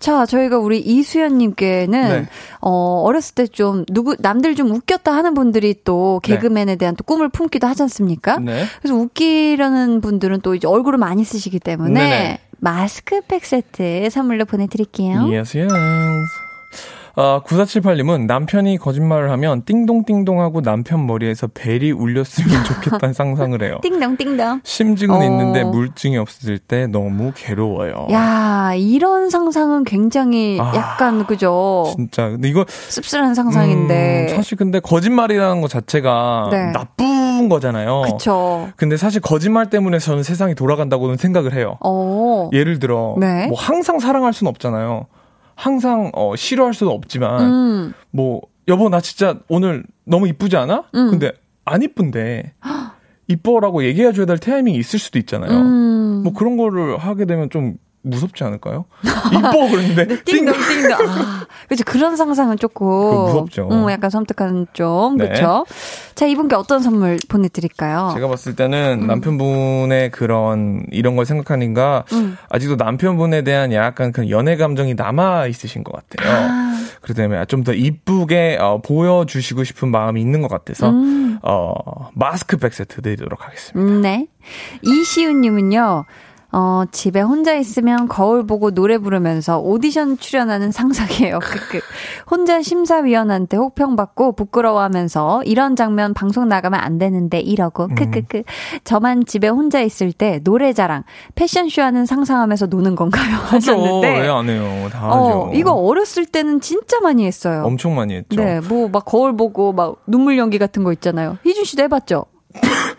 자, 저희가 우리 이수연 님께는, 네. 어, 어렸을 때 좀, 누구, 남들 좀 웃겼다 하는 분들이 또 개그맨에 대한 또 꿈을 품기도 하지 않습니까? 네. 그래서 웃기려는 분들은 또 이제 얼굴을 많이 쓰시기 때문에, 네네. 마스크팩 세트 선물로 보내드릴게요. Yes, yes. 아, 9478님은 남편이 거짓말을 하면 띵동띵동하고 남편 머리에서 벨이 울렸으면 좋겠다는 [laughs] 상상을 해요. 띵동띵동. 심증은 어. 있는데 물증이 없을 때 너무 괴로워요. 야, 이런 상상은 굉장히 아, 약간, 그죠? 진짜. 근데 이거 씁쓸한 상상인데. 음, 사실 근데 거짓말이라는 것 자체가 네. 나쁜 거잖아요. 그쵸. 근데 사실 거짓말 때문에 저는 세상이 돌아간다고는 생각을 해요. 어. 예를 들어 네. 뭐 항상 사랑할 수는 없잖아요. 항상 어, 싫어할 수는 없지만 음. 뭐 여보 나 진짜 오늘 너무 이쁘지 않아? 음. 근데 안 이쁜데 [gasps] 이뻐라고 얘기해 줘야 될 타이밍이 있을 수도 있잖아요. 음. 뭐 그런 거를 하게 되면 좀 무섭지 않을까요? 이뻐 그랬는데 [laughs] 띵동 띵동. 아, 그렇죠. 그런 상상은 조금 무섭죠. 음, 약간 섬뜩한 좀 네. 그렇죠. 자 이분께 어떤 선물 보내드릴까요? 제가 봤을 때는 남편분의 그런 이런 걸 생각하니까 음. 아직도 남편분에 대한 약간 그 연애 감정이 남아 있으신 것 같아요. 아, 그렇기 때문에 좀 더 이쁘게 어, 보여주시고 싶은 마음이 있는 것 같아서 음. 어, 마스크팩 세트 드리도록 하겠습니다. 음, 네. 이시훈님은요. 어, 집에 혼자 있으면 거울 보고 노래 부르면서 오디션 출연하는 상상이에요. 혼자 심사위원한테 혹평받고 부끄러워하면서 이런 장면 방송 나가면 안 되는데 이러고 크크크. 저만 집에 혼자 있을 때 노래 자랑, 패션쇼 하는 상상하면서 노는 건가요? 하셨는데. 왜안 해요? 다 하죠. 어, 이거 어렸을 때는 진짜 많이 했어요. 엄청 많이 했죠. 네, 뭐 막 거울 보고 막 눈물 연기 같은 거 있잖아요. 희준 씨도 해봤죠?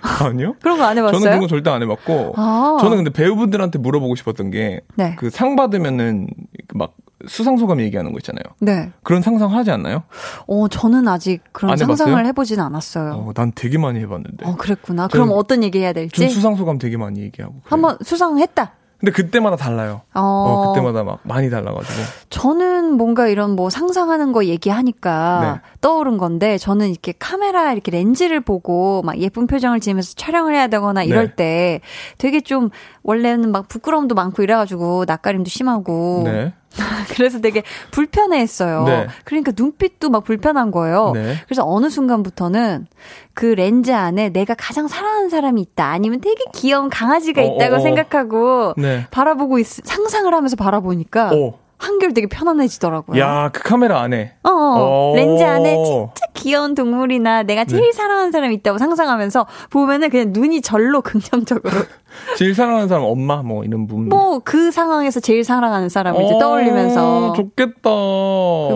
[laughs] 아니요? 그런 거 안 해봤어요? 저는 그런 거 절대 안 해봤고 아. 저는 근데 배우분들한테 물어보고 싶었던 게그 네. 상 받으면은 그막 수상 소감 얘기하는 거 있잖아요. 네. 그런 상상 하지 않나요? 어, 저는 아직 그런 안 상상을? 해보진 않았어요. 어, 난 되게 많이 해봤는데. 어, 그랬구나. 그럼 어떤 얘기 해야 될지? 전 수상 소감 되게 많이 얘기하고. 그래요. 한번 수상했다. 근데 그때마다 달라요. 어, 어, 그때마다 막 많이 달라가지고. 저는 뭔가 이런 뭐 상상하는 거 얘기하니까 네. 떠오른 건데 저는 이렇게 카메라 이렇게 렌즈를 보고 막 예쁜 표정을 지으면서 촬영을 해야 되거나 이럴 네. 때 되게 좀 원래는 막 부끄러움도 많고 이래가지고 낯가림도 심하고 네. [laughs] 그래서 되게 불편해했어요. 네. 그러니까 눈빛도 막 불편한 거예요. 네. 그래서 어느 순간부터는 그 렌즈 안에 내가 가장 사랑하는 사람이 있다. 아니면 되게 귀여운 강아지가 어, 있다고 어, 어. 생각하고 네. 바라보고 있, 상상을 하면서 바라보니까 오. 한결 되게 편안해지더라고요. 야, 그 카메라 안에. 어, 어, 오. 렌즈 안에 진짜 귀여운 동물이나 내가 제일 네. 사랑하는 사람이 있다고 상상하면서 보면은 그냥 눈이 절로 긍정적으로 [laughs] 제일 사랑하는 사람 엄마 뭐 이런 분. 뭐 그 상황에서 제일 사랑하는 사람을 이제 어, 떠올리면서 좋겠다.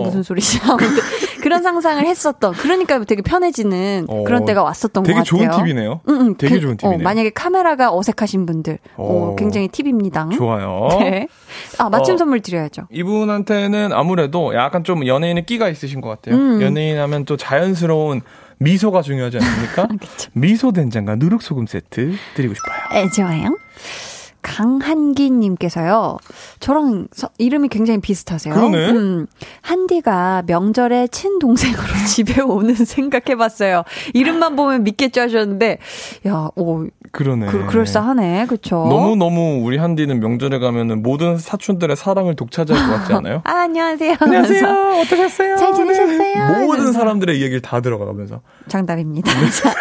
무슨 소리지? 아무튼 그런 상상을 했었던 그러니까 되게 편해지는 어, 그런 때가 왔었던 것 되게 같아요. 좋은 팁이네요. 응, 응, 되게 그, 좋은 팁이네요. 어, 만약에 카메라가 어색하신 분들 어, 어. 굉장히 팁입니다. 좋아요. [laughs] 네. 아 맞춤 어. 선물 드려야죠. 이분한테는 아무래도 약간 좀 연예인의 끼가 있으신 것 같아요. 음. 연예인 하면 또 자연스러운 미소가 중요하지 않습니까? [laughs] 미소 된장과 누룩소금 세트 드리고 싶어요. 네, 좋아요. 강한기님께서요, 저랑 서- 이름이 굉장히 비슷하세요. 그러네. 음, 한디가 명절에 친동생으로 [laughs] 집에 오는 생각해봤어요. 이름만 보면 믿겠죠 하셨는데, 야, 오, 그러네. 그, 그럴싸하네. 그쵸? 너무너무 우리 한디는 명절에 가면은 모든 사촌들의 사랑을 독차지할 것 같지 않아요? [laughs] 아, 안녕하세요. 안녕하세요. 어떠셨어요? 잘 지내셨어요? 네. 모든. 사람들의 이야기를 다 들어가면서. 정답입니다. [laughs] 자,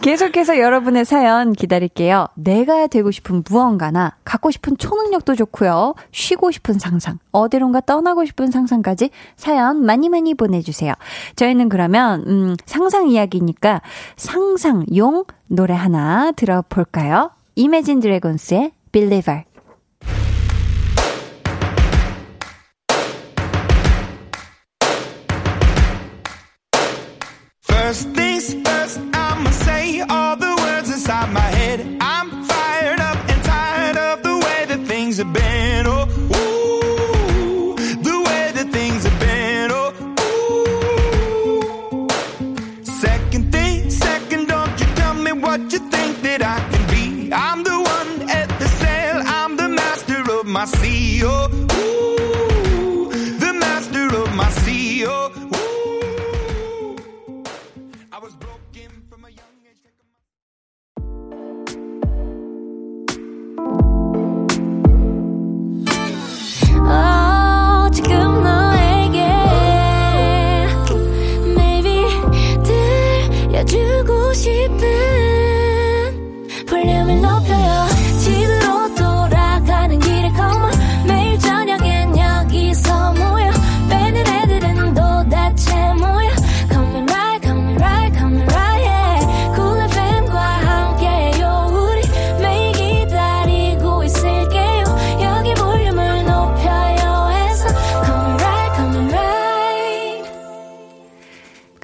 계속해서 여러분의 사연 기다릴게요. 내가 되고 싶은 무언가 나 갖고 싶은 초능력도 좋고요. 쉬고 싶은 상상, 어디론가 떠나고 싶은 상상까지 사연 많이 많이 보내주세요. 저희는 그러면 음, 상상 이야기니까 상상용 노래 하나 들어볼까요? 이매진 드래곤스의 Believer.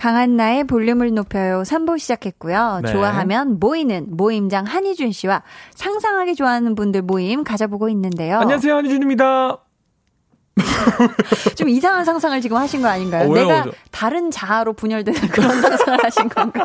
강한나의 볼륨을 높여요 3부 시작했고요. 네. 좋아하면 모이는 모임장 한희준 씨와 상상하기 좋아하는 분들 모임 가져보고 있는데요. 안녕하세요, 한희준입니다. 좀 이상한 상상을 지금 하신 거 아닌가요? 어? 내가 저- 다른 자아로 분열되는 그런 [laughs] 상상을 하신 건가요?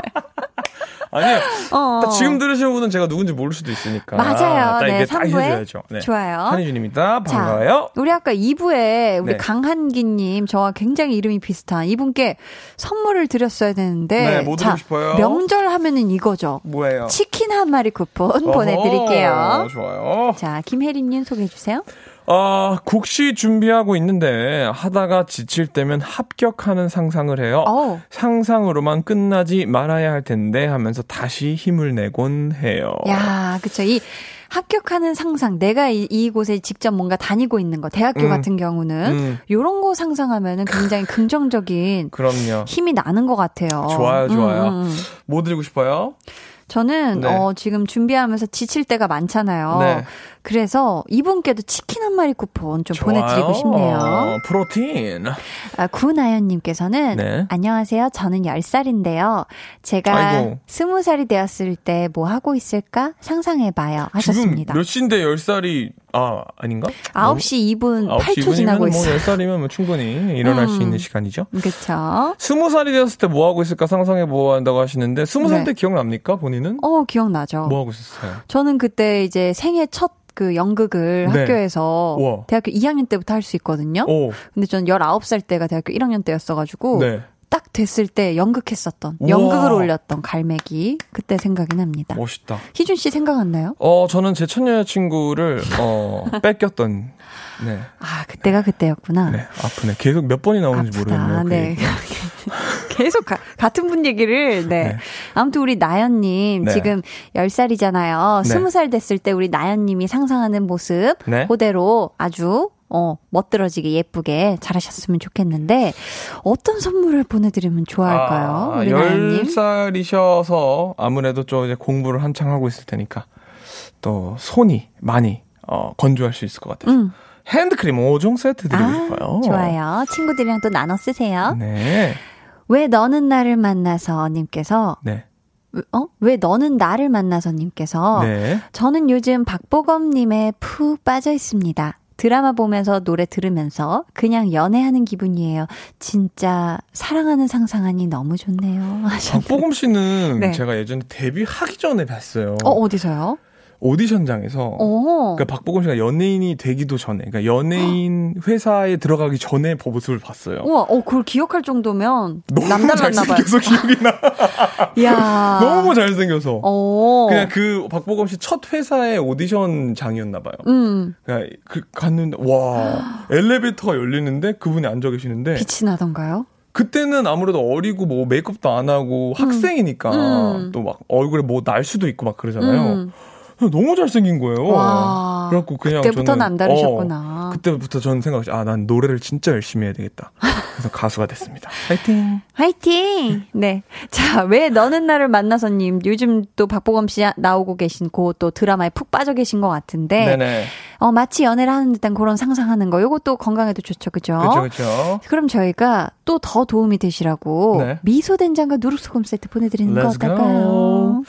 아니요. 어. 딱 지금 들으시는 분은 제가 누군지 모를 수도 있으니까. 맞아요. 딱 네, 이게 딱 3부에 해줘야죠. 네. 좋아요. 한희준입니다. 반가워요. 자, 우리 아까 2부에 우리 네. 강한기님 저와 굉장히 이름이 비슷한 이분께 선물을 드렸어야 되는데 네, 뭐 드리고 싶어요? 명절 하면은 이거죠. 뭐예요? 치킨 한 마리 쿠폰 어허, 보내드릴게요. 좋아요. 자, 김혜림님 소개해 주세요. 아, 국시 준비하고 있는데 하다가 지칠 때면 합격하는 상상을 해요. 어우. 상상으로만 끝나지 말아야 할 텐데 하면서 다시 힘을 내곤 해요. 야, 그쵸. 이 합격하는 상상, 내가 이, 이곳에 직접 뭔가 다니고 있는 거, 대학교 음. 같은 경우는 음. 요런 거 상상하면은 굉장히 긍정적인 그럼요. 힘이 나는 것 같아요. 좋아요, 좋아요. 음, 음, 음. 뭐 드리고 싶어요? 저는 네. 어 지금 준비하면서 지칠 때가 많잖아요. 네. 그래서 이분께도 치킨 한 마리 쿠폰 좀 보내드리고 좋아요. 싶네요. 어, 프로틴. 아, 구나연님께서는 네. 안녕하세요. 저는 10살인데요. 제가 아이고. 20살이 되었을 때 뭐 하고 있을까 상상해봐요. 하셨습니다. 지금 몇 시인데 10살이, 아, 아닌가? 9시 2분 8초 9시 지나고 뭐 있어요. 10살이면 뭐 충분히 일어날 수 음. 있는 시간이죠. 그쵸. 스무 살이 되었을 때 뭐 하고 있을까 상상해 뭐 한다고 하시는데 스무 살 네. 때 기억납니까 본인은? 어, 기억나죠. 뭐 하고 있었어요? 저는 그때 이제 생애 첫그 연극을 네. 학교에서 우와. 대학교 2학년 때부터 할 수 있거든요. 오, 근데 전 19살 때가 대학교 1학년 때였어가지고 네. 딱 됐을 때 연극했었던. 연극을 올렸던 갈매기 그때 생각이 납니다. 멋있다. 희준 씨 생각 안 나요? 어, 저는 제 첫 여자친구를 어 [laughs] 뺏겼던. 네, 아 그때가 그때였구나. 네 아프네. 계속 몇 번이 나오는지 아프다. 모르겠네요. 그 네. [laughs] 계속 가- 같은 분 얘기를 네. 네. 아무튼 우리 나연 님 네. 지금 10살이잖아요. 네. 20살 됐을 때 우리 나연 님이 상상하는 모습 네. 그대로 아주 어, 멋들어지게 예쁘게 잘하셨으면 좋겠는데 어떤 선물을 보내드리면 좋아할까요? 아, 우리 나연님. 10살이셔서 아무래도 좀 이제 공부를 한창 하고 있을 테니까 또 손이 많이 어, 건조할 수 있을 것 같아요. 음. 핸드크림 5종 세트 드리고 아, 싶어요. 좋아요. 친구들이랑 또 나눠 쓰세요. 네. 왜 너는 나를 만나서 님께서 네. 어? 왜 너는 나를 만나서 님께서 네. 저는 요즘 박보검 님에 푹 빠져 있습니다. 드라마 보면서 노래 들으면서 그냥 연애하는 기분이에요. 진짜 사랑하는 상상하니 너무 좋네요. 하셨는데. 박보검 씨는 [laughs] 네. 제가 예전에 데뷔하기 전에 봤어요. 어, 어디서요? 오디션장에서. 어. 그러니까 박보검 씨가 연예인이 되기도 전에, 그러니까 연예인 회사에 들어가기 전에 모습을 봤어요. 우와, 어, 그걸 기억할 정도면 너무 남달랐나 봐요. 잘생겨서 기억이 나. [laughs] 이야. 너무 잘생겨서. 어. 그냥 그 박보검 씨 첫 회사의 오디션장이었나 봐요. 음, 그냥 그 갔는데 와 엘리베이터가 열리는데 그분이 앉아 계시는데 빛이 나던가요? 그때는 아무래도 어리고 뭐 메이크업도 안 하고 학생이니까 음. 또막 얼굴에 뭐 날 수도 있고 막 그러잖아요. 음. 너무 잘생긴 거예요. 와. 그래갖고 그냥 그때부터 남다르셨구나. 어, 그때부터 저는 생각했지 아난 노래를 진짜 열심히 해야 되겠다. 그래서 [laughs] 가수가 됐습니다. 파이팅. 화이팅! 네. 자, 왜 너는 나를 만나서님, 요즘 또 박보검 씨 나오고 계신 그또 드라마에 푹 빠져 계신 것 같은데, 네네. 어, 마치 연애를 하는 듯한 그런 상상하는 거, 요것도 건강에도 좋죠, 그죠? 그렇죠 그렇죠. 그럼 저희가 또 더 도움이 되시라고 네. 미소된장과 누룩소금 세트 보내드리는 거 go. 어떨까요?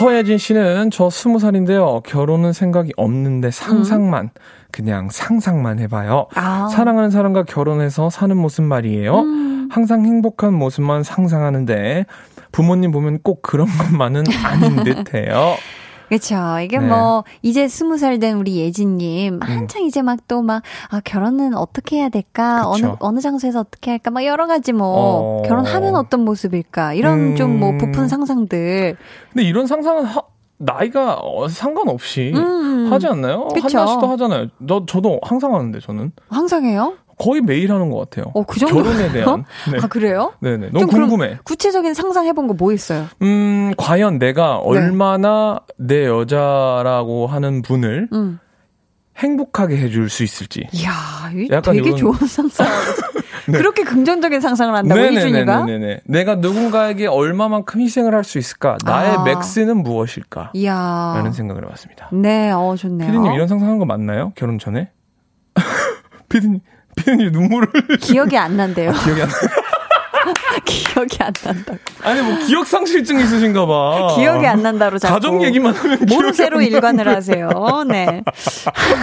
허예진 씨는 저 스무 살인데요. 결혼은 생각이 없는데 상상만 그냥 상상만 해봐요. 아. 사랑하는 사람과 결혼해서 사는 모습 말이에요. 음. 항상 행복한 모습만 상상하는데 부모님 보면 꼭 그런 것만은 아닌 듯해요. [laughs] 그쵸. 이게 네. 음. 뭐, 이제 스무 살 된 우리 예진님, 한창 이제 막또 막, 아, 결혼은 어떻게 해야 될까? 어느, 그쵸. 어느 장소에서 어떻게 할까? 막 여러 가지 뭐, 어. 결혼하면 어떤 모습일까? 이런 음. 좀 뭐, 부푼 상상들. 근데 이런 상상은 하- 나이가 어, 상관없이 음. 하지 않나요? 그쵸. 한나 씨도 하잖아요. 저 저도 항상 하는데 저는 항상 해요? 거의 매일 하는 것 같아요. 어, 그 정도예요? 결혼에 대한. [laughs] 네. 아, 그래요? 네네. 너무 좀 그럼 궁금해. 구체적인 상상해본 거 뭐 있어요? 음, 과연 네. 내가 얼마나 내 여자라고 하는 분을 음. 행복하게 해줄 수 있을지. 이야, 이 약간 되게 이건- 좋은 상상. [laughs] 네. 그렇게 긍정적인 상상을 한다고, 희준이가? 네네네네네. 내가 누군가에게 얼마만큼 희생을 할 수 있을까? 나의 아. 맥스는 무엇일까? 이야. 라는 생각을 해봤습니다. 네, 어, 좋네요. 피디님 이런 상상한 거 맞나요? 결혼 전에? [laughs] 피디님, 피디님 눈물을 기억이 안 난대요. 기억이 안 나. [laughs] 기억이 안 난다고. 아니 뭐 기억 상실증 있으신가 봐. 기억이 안 난다로 자꾸. 가족 얘기만 하면 모르쇠로 일관을 하세요. 네.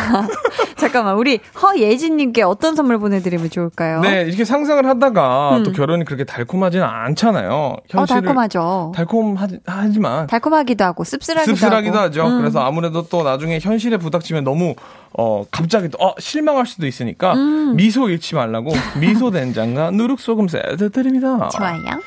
[laughs] 잠깐만, 우리 허예진 님께 어떤 선물 보내 드리면 좋을까요? 네, 이렇게 상상을 하다가 음. 또 결혼이 그렇게 달콤하지는 않잖아요. 어, 달콤하죠. 달콤하지만 달콤하기도 하고, 씁쓸하기도, 씁쓸하기도 하고. 하죠. 음. 그래서 아무래도 또 나중에 현실에 부닥치면 너무 어 갑자기 또 어, 실망할 수도 있으니까 음. 미소 잃지 말라고 미소 된장과 누룩소금 세트 드립니다. 좋아요.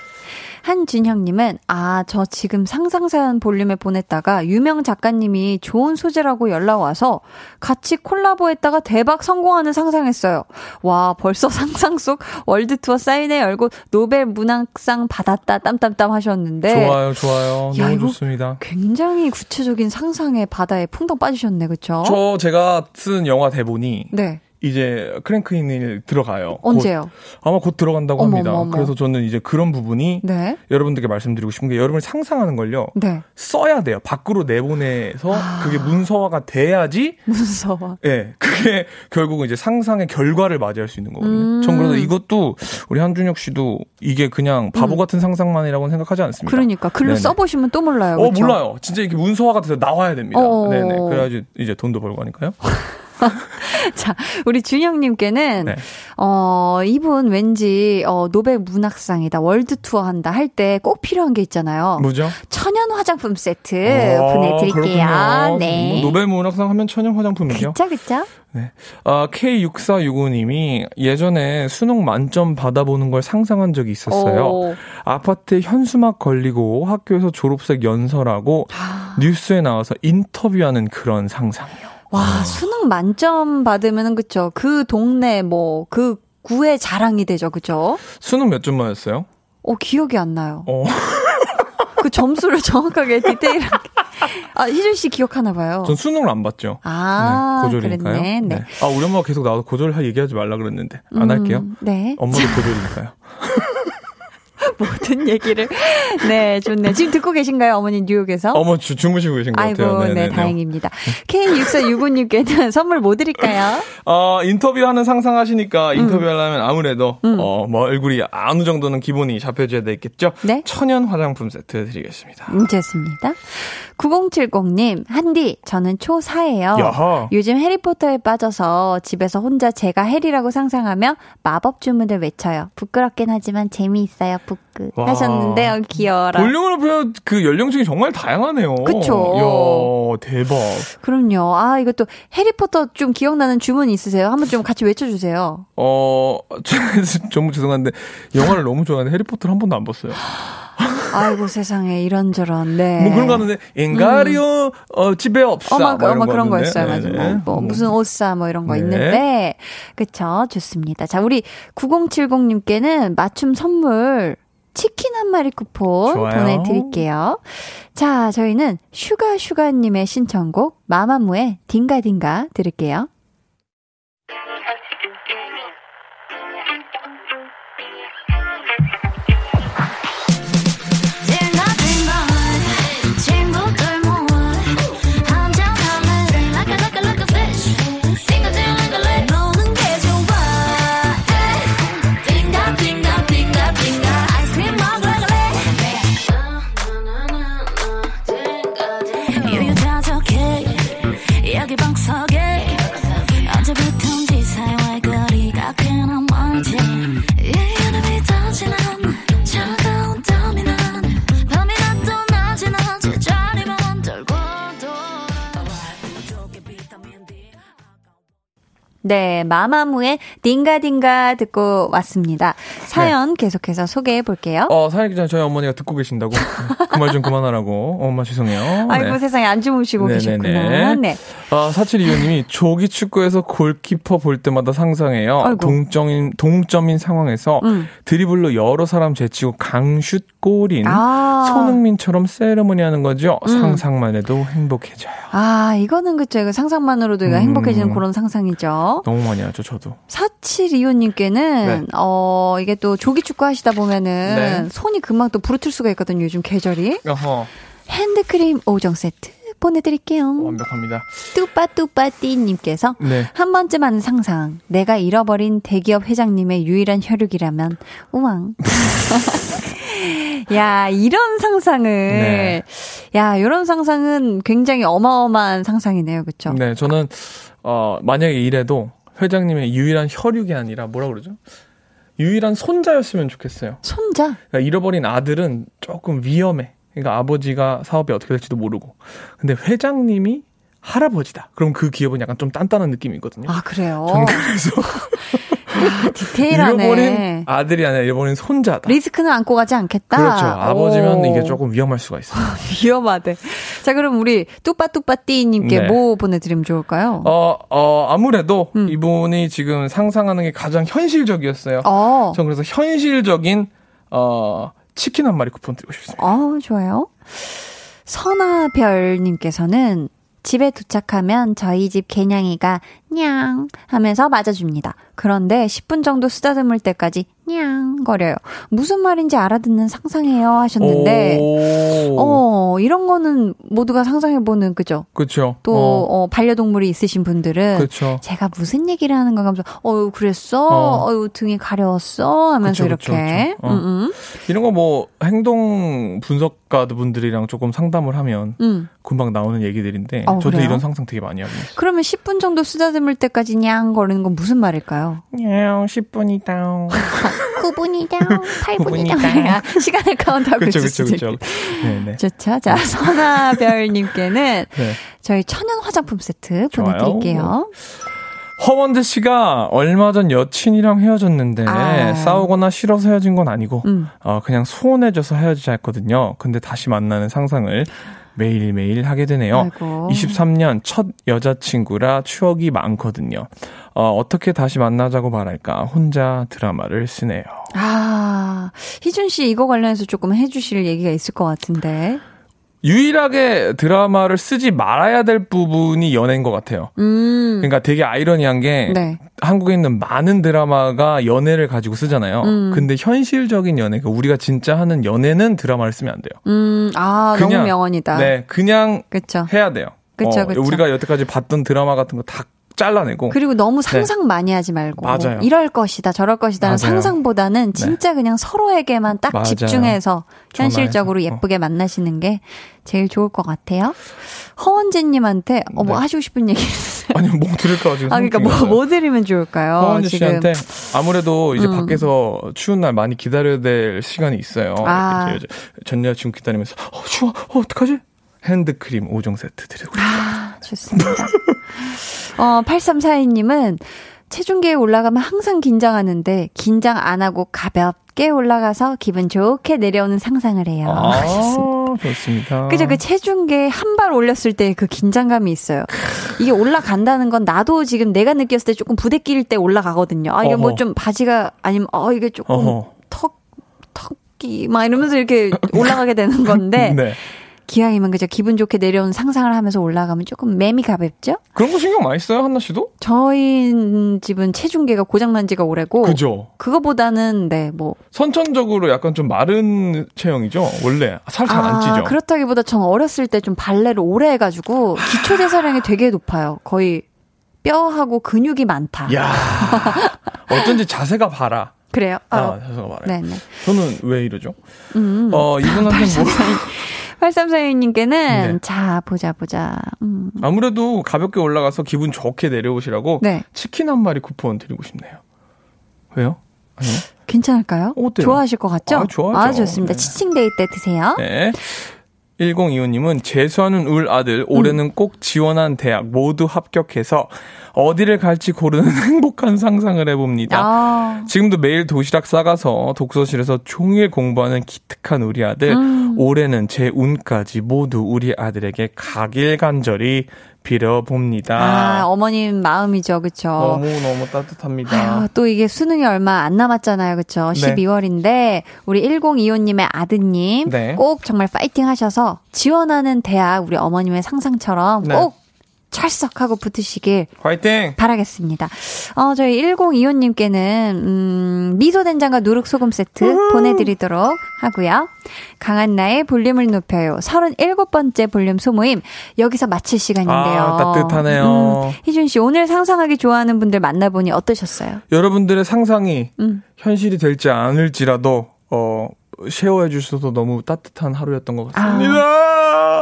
한준형님은, 아, 저 지금 상상사연 볼륨에 보냈다가 유명 작가님이 좋은 소재라고 연락 와서 같이 콜라보했다가 대박 성공하는 상상했어요. 와, 벌써 [laughs] 상상 속 월드 투어 사인회 열고 노벨 문학상 받았다, 땀땀땀 하셨는데. 좋아요, 좋아요. 야, 너무 좋습니다. 굉장히 구체적인 상상의 바다에 풍덩 빠지셨네, 그쵸? 저 제가 쓴 영화 대본이 네. 이제 크랭크인을 들어가요. 언제요? 곧, 아마 곧 들어간다고 어머, 합니다. 어머, 어머. 그래서 저는 이제 그런 부분이 네. 여러분들께 말씀드리고 싶은 게 여러분이 상상하는 걸요. 네. 써야 돼요. 밖으로 내보내서 아. 그게 문서화가 돼야지 무서워. 예, 그게 결국은 이제 상상의 결과를 맞이할 수 있는 거거든요. 음. 전 그래서 이것도 우리 한준혁 씨도 이게 그냥 바보 같은 상상만이라고 생각하지 않습니다. 음. 그러니까 글로 네네. 써보시면 또 몰라요. 어, 그쵸? 몰라요. 진짜 이렇게 문서화가 돼서 나와야 됩니다. 어. 네네. 그래야지 이제 돈도 벌고 하니까요. [laughs] [laughs] 자, 우리 준영님께는, 네. 어, 이분 왠지, 어, 노벨 문학상이다, 월드 투어 한다 할 때 꼭 필요한 게 있잖아요. 뭐죠? 천연 화장품 세트 아, 보내드릴게요. 그렇군요. 네. 뭐 노벨 문학상 하면 천연 화장품이죠. 그쵸, 그쵸? 네. 아, K6465님이 예전에 수능 만점 받아보는 걸 상상한 적이 있었어요. 오. 아파트에 현수막 걸리고 학교에서 졸업식 연설하고 아. 뉴스에 나와서 인터뷰하는 그런 상상이요. 와, 수능 만점 받으면은, 그쵸. 그 동네, 뭐, 그 구의 자랑이 되죠, 그쵸? 수능 몇 점 맞았어요? 어, 기억이 안 나요. 어, [laughs] 그 점수를 정확하게 디테일하게. 아, 희준 씨 기억하나 봐요. 전 수능을 안 봤죠. 아, 네, 고졸이니까요. 그랬네. 네. 아, 우리 엄마가 계속 나와서 고졸 할 얘기하지 말라 그랬는데 안 음, 할게요. 네. 엄마도 고졸이니까요. [laughs] [laughs] 모든 얘기를. 네, 좋네. 지금 듣고 계신가요, 어머니 뉴욕에서? 어머 주, 주무시고 계신 것 아이고, 같아요. 네, 네네네. 다행입니다. K6465님께는 [laughs] 선물 뭐 드릴까요? 어, 인터뷰하는 상상하시니까 음. 인터뷰하려면 아무래도 어, 뭐 얼굴이 어느 정도는 기본이 잡혀줘야 되겠죠. 네. 천연 화장품 세트 드리겠습니다. 음, 좋습니다. 9070님, 한디, 저는 초4예요. 야하. 요즘 해리포터에 빠져서 집에서 혼자 제가 해리라고 상상하며 마법 주문을 외쳐요. 부끄럽긴 하지만 재미있어요, 부 끄. 와. 하셨는데, 요 귀여워라. 볼륨을 보면 그 연령층이 정말 다양하네요. 그쵸. 이야, 대박. 그럼요. 아, 이것도 해리포터 좀 기억나는 주문 있으세요? 한번 좀 같이 외쳐주세요. 어, [laughs] 저- 정말 죄송한데 영화를 너무 좋아하는데 해리포터를 한 번도 안 봤어요. [laughs] 아이고 세상에 이런저런 네. 뭐 그런 거 하는데 인가리오 어, 집에 없어. 어마, 뭐 어마 거 그런 거 하는데. 있어요. 맞아. 네네. 뭐, 뭐 무슨 옷사 뭐 이런 거 네. 있는데. 그쵸. 좋습니다. 자, 우리 9070님께는 맞춤 선물 치킨 한 마리 쿠폰 좋아요. 보내드릴게요. 자, 저희는 슈가 슈가님의 신청곡 마마무의 딩가딩가 들을게요. 네, 마마무의 딩가딩가 듣고 왔습니다. 사연 계속해서 소개해 볼게요. 어, 사연 기자 저희 어머니가 듣고 계신다고. 그 말 좀 그만하라고. 엄마 죄송해요. 아이고 네. 세상에 안 주무시고 네네네. 계셨구나. 네. 아, 4725님이 조기 축구에서 골키퍼 볼 때마다 상상해요. 아이고. 동점인, 동점인 상황에서 음. 드리블로 여러 사람 제치고 강슛 골인 아. 손흥민처럼 세레머니 하는 거죠. 음. 상상만 해도 행복해져요. 아, 이거는 그쵸. 이거 상상만으로도 이거 음. 행복해지는 그런 상상이죠. 너무 많이 하죠, 저도. 4725님께는, 네. 어, 이게 또 조기 축구 하시다 보면은 네. 손이 금방 또 부르틀 수가 있거든요, 요즘 계절이. 어허, 핸드크림 5종 세트 보내드릴게요. 완벽합니다. 뚜빠뚜빠띠님께서 네. 한 번쯤 하는 상상. 내가 잃어버린 대기업 회장님의 유일한 혈육이라면, 우왕. [laughs] 야, 이런 상상을. 네. 야, 이런 상상은 굉장히 어마어마한 상상이네요. 그쵸? 네, 저는, 어, 만약에 이래도 회장님의 유일한 혈육이 아니라 뭐라 그러죠? 유일한 손자였으면 좋겠어요. 손자. 그러니까 잃어버린 아들은 조금 위험해. 그러니까 아버지가 사업이 어떻게 될지도 모르고. 근데 회장님이 할아버지다. 그럼 그 기업은 약간 좀 단단한 느낌이 있거든요. 아, 그래요? 저는 그래서 [laughs] 야, 디테일하네. 잃어버린 아들이 아니라 잃어버린 손자다. 리스크는 안고 가지 않겠다. 그렇죠. 아버지면 오. 이게 조금 위험할 수가 있어요. [laughs] 위험하대. 자, 그럼 우리 뚜빠뚜빠띠님께 네. 뭐 보내드리면 좋을까요? 어, 어, 아무래도 음. 이분이 지금 상상하는 게 가장 현실적이었어요. 어. 전 그래서 현실적인, 어, 치킨 한 마리 쿠폰 드리고 싶습니다. 어, 좋아요. 선아별님께서는 집에 도착하면 저희 집 개냥이가 냥 하면서 맞아줍니다. 그런데 10분 정도 쓰다듬을 때까지 냥 거려요. 무슨 말인지 알아듣는 상상해요 하셨는데, 오. 어, 이런 거는 모두가 상상해보는, 그죠? 그쵸. 또, 어, 어, 반려동물이 있으신 분들은 그쵸. 제가 무슨 얘기를 하는 건가 하면서 어유 그랬어 어. 어. 유 등이 가려웠어 하면서 그쵸, 이렇게 그쵸. 어. 음, 음. 이런 거 뭐 행동 분석가 분들이랑 조금 상담을 하면 음. 금방 나오는 얘기들인데 어, 저도 그래요? 이런 상상 되게 많이 있어요. 그러면 10분 정도 쓰다듬을 때까지 냥 거리는 건 무슨 말일까요? 냥 10분이다. [laughs] 9분이다, 9분이다. 8분이다. 시간을 카운트하고 그쵸 있을 그쵸 수도 네네. 좋죠. 자, 선아별님께는 [laughs] 네. 저희 천연 화장품 세트 좋아요. 보내드릴게요. 허원드 씨가 얼마 전 여친이랑 헤어졌는데 아. 싸우거나 싫어서 헤어진 건 아니고 음. 어, 그냥 소원해져서 헤어지자 했거든요. 근데 다시 만나는 상상을 매일매일 하게 되네요. 아이고. 23년 첫 여자친구라 추억이 많거든요. 어, 어떻게 다시 만나자고 말할까 혼자 드라마를 쓰네요. 아, 희준 씨 이거 관련해서 조금 해주실 얘기가 있을 것 같은데. 유일하게 드라마를 쓰지 말아야 될 부분이 연애인 것 같아요. 음. 그러니까 되게 아이러니한 게 네. 한국에 있는 많은 드라마가 연애를 가지고 쓰잖아요. 음. 근데 현실적인 연애, 그 우리가 진짜 하는 연애는 드라마를 쓰면 안 돼요. 음, 아, 너무 그냥, 명언이다. 네, 그냥 그쵸. 해야 돼요. 그쵸, 어, 그쵸. 우리가 여태까지 봤던 드라마 같은 거 다 잘라내고. 그리고 너무 상상 많이 하지 말고 네. 맞아요. 뭐 이럴 것이다 저럴 것이다는 맞아요. 네. 상상보다는 진짜 그냥 서로에게만 딱 맞아요. 집중해서 현실적으로 전화해서. 어. 예쁘게 만나시는 게 제일 좋을 것 같아요. 허원재님한테 어, 뭐 네. 하시고 싶은 얘기 있으세요? 아니 뭐 들을까 지금. 아 그러니까 뭐, 중이었어요. 뭐 드리면 좋을까요? 허원재 지금 씨한테 아무래도 이제 음. 밖에서 추운 날 많이 기다려야 될 시간이 있어요. 아. 이제 전 여자친구 기다리면서 어 추워, 어 어떡하지? 핸드크림 5종 세트 드리고 싶어요. 아, 좋습니다. [laughs] 어, 8342님은 체중계에 올라가면 항상 긴장하는데 긴장 안 하고 가볍게 올라가서 기분 좋게 내려오는 상상을 해요. 아, 하셨습니다. 좋습니다. 그죠? 그 체중계 한 발 올렸을 때 그 긴장감이 있어요. 이게 올라간다는 건 나도 지금 내가 느꼈을 때 조금 부대 낄 때 올라가거든요. 아, 이게 뭐. 좀 바지가 아니면 어, 이게 조금 어허. 턱, 턱이 막 이러면서 이렇게 올라가게 되는 건데 [laughs] 네. 기왕이면 그죠? 기분 좋게 내려오는 상상을 하면서 올라가면 조금 매미 가볍죠? 그런 거 신경 많이 써요, 한나 씨도? 저희 집은 체중계가 고장난 지가 오래고 그죠. 그거보다는 네, 뭐 선천적으로 약간 좀 마른 체형이죠, 원래. 살 잘안 찌죠. 아, 그렇다기보다 전 어렸을 때 좀 발레를 오래 해가지고 기초 대사량이 되게 높아요. 거의 뼈하고 근육이 많다. 야 어쩐지 자세가 봐라. 그래요? 아, 아, 자세가 봐라. 네네. 저는 왜 이러죠? 음. 어, 이분한테 뭐, 8342님께는 네. 자 보자 보자. 음. 아무래도 가볍게 올라가서 기분 좋게 내려오시라고 네. 치킨 한 마리 쿠폰 드리고 싶네요. 왜요? 아니요? 괜찮을까요? 어때요? 좋아하실 것 같죠? 아, 좋아하죠. 좋습니다. 네. 치팅데이 때 드세요. 네. 1025님은 재수하는 울 아들 올해는 꼭 지원한 대학 모두 합격해서 어디를 갈지 고르는 [laughs] 행복한 상상을 해봅니다. 아, 지금도 매일 도시락 싸가서 독서실에서 종일 공부하는 기특한 우리 아들. 음. 올해는 제 운까지 모두 우리 아들에게 가길 간절히 빌어봅니다. 아, 어머님 마음이죠, 그쵸? 너무너무 따뜻합니다. 아유, 또 이게 수능이 얼마 안 남았잖아요. 그쵸? 네. 12월인데, 우리 1025님의 아드님, 네. 꼭 정말 파이팅 하셔서 지원하는 대학 우리 어머님의 상상처럼 네. 꼭 찰싹하고 붙으시길 화이팅! 바라겠습니다. 어, 저희 1025님께는, 음, 미소 된장과 누룩 소금 세트 보내드리도록 하고요. 강한나의 볼륨을 높여요. 37번째 볼륨 소모임, 여기서 마칠 시간인데요. 아, 따뜻하네요. 음, 희준 씨, 오늘 상상하기 좋아하는 분들 만나보니 어떠셨어요? 여러분들의 상상이 음. 현실이 될지 않을지라도, 어, 쉐어해 주셔서 너무 따뜻한 하루였던 것 같습니다.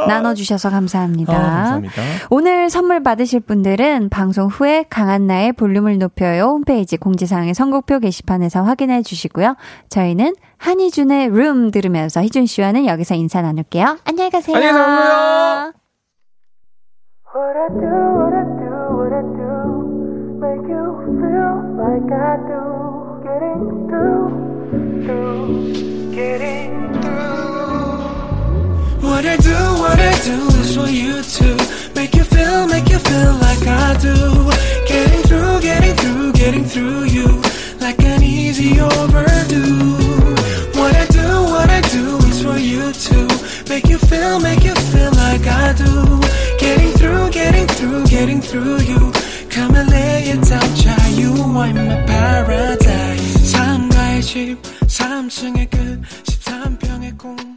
나눠주셔서 감사합니다. 아, 감사합니다. 오늘 선물 받으실 분들은 방송 후에 강한나의 볼륨을 높여요 홈페이지 공지사항의 선곡표 게시판에서 확인해 주시고요. 저희는 한희준의 룸 들으면서 희준 씨와는 여기서 인사 나눌게요. 안녕히 가세요. 안녕히 가세요. What I do, what I do, what I do, make you feel like I do. Getting through, through, getting through. What I do, what I do is for you to make you feel, make you feel like I do. Getting through, getting through, getting through you like an easy overdue. What I do, what I do is for you to make you feel, make you feel like I do. Getting through, getting through, getting through you. Come and lay it down, child. You are my paradise. 삶과의 집, 3층의 끝, 13평의 꿈.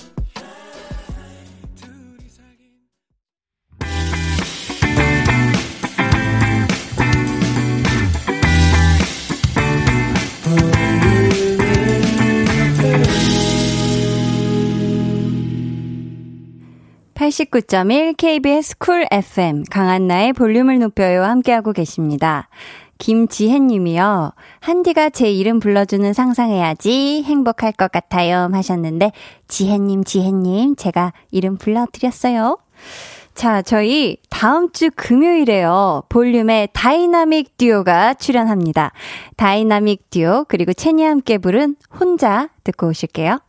89.1 KBS 쿨 FM 강한나의 볼륨을 높여요 함께하고 계십니다. 김지혜 님이요. 한디가 제 이름 불러주는 상상해야지 행복할 것 같아요 하셨는데 지혜님 지혜님 제가 이름 불러드렸어요. 자, 저희 다음 주 금요일에요. 볼륨에 다이나믹 듀오가 출연합니다. 다이나믹 듀오 그리고 첸이 함께 부른 혼자 듣고 오실게요.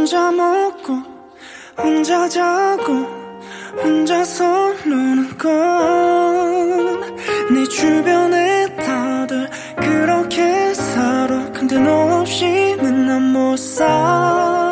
혼자 먹고 혼자 자고 혼자 서 노는 건 내 주변에 다들 그렇게 살아. 근데 너 없이는 난 못 살아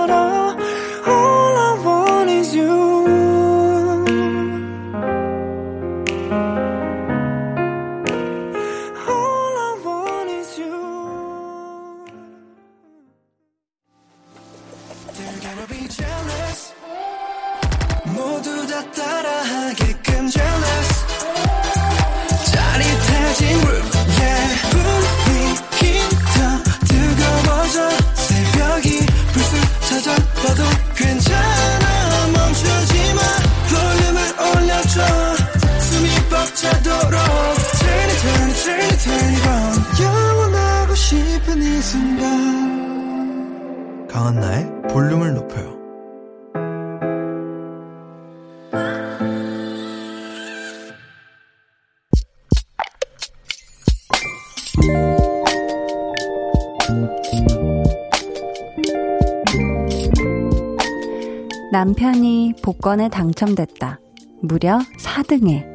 남편이 복권에 당첨됐다. 무려 4등에.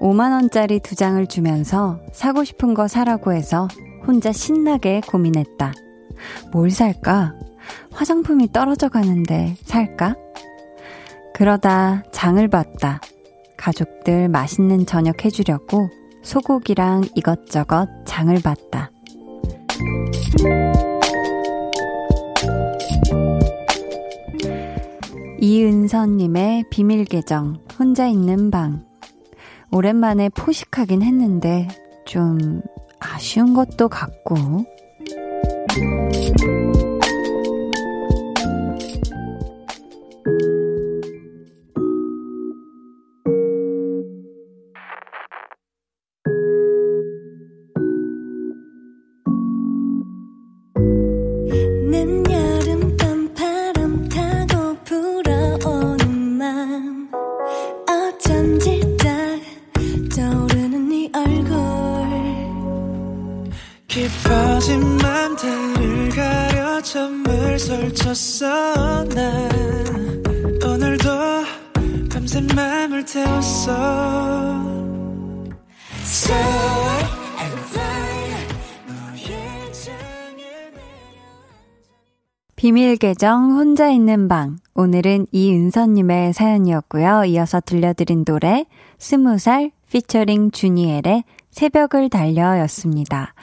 5만원짜리 두 장을 주면서 사고 싶은 거 사라고 해서 혼자 신나게 고민했다. 뭘 살까? 화장품이 떨어져 가는데 살까? 그러다 장을 봤다. 가족들 맛있는 저녁 해주려고 소고기랑 이것저것 장을 봤다. 이은선님의 비밀 계정, 혼자 있는 방. 오랜만에 포식하긴 했는데, 좀 아쉬운 것도 같고. 설쳤어 난 오늘도 밤새 맘을 태웠어 Say and fly 너의 창에 비밀 계정 혼자 있는 방. 오늘은 이은서님의 사연이었고요. 이어서 들려드린 노래 스무 살 피처링 주니엘의 새벽을 달려였습니다.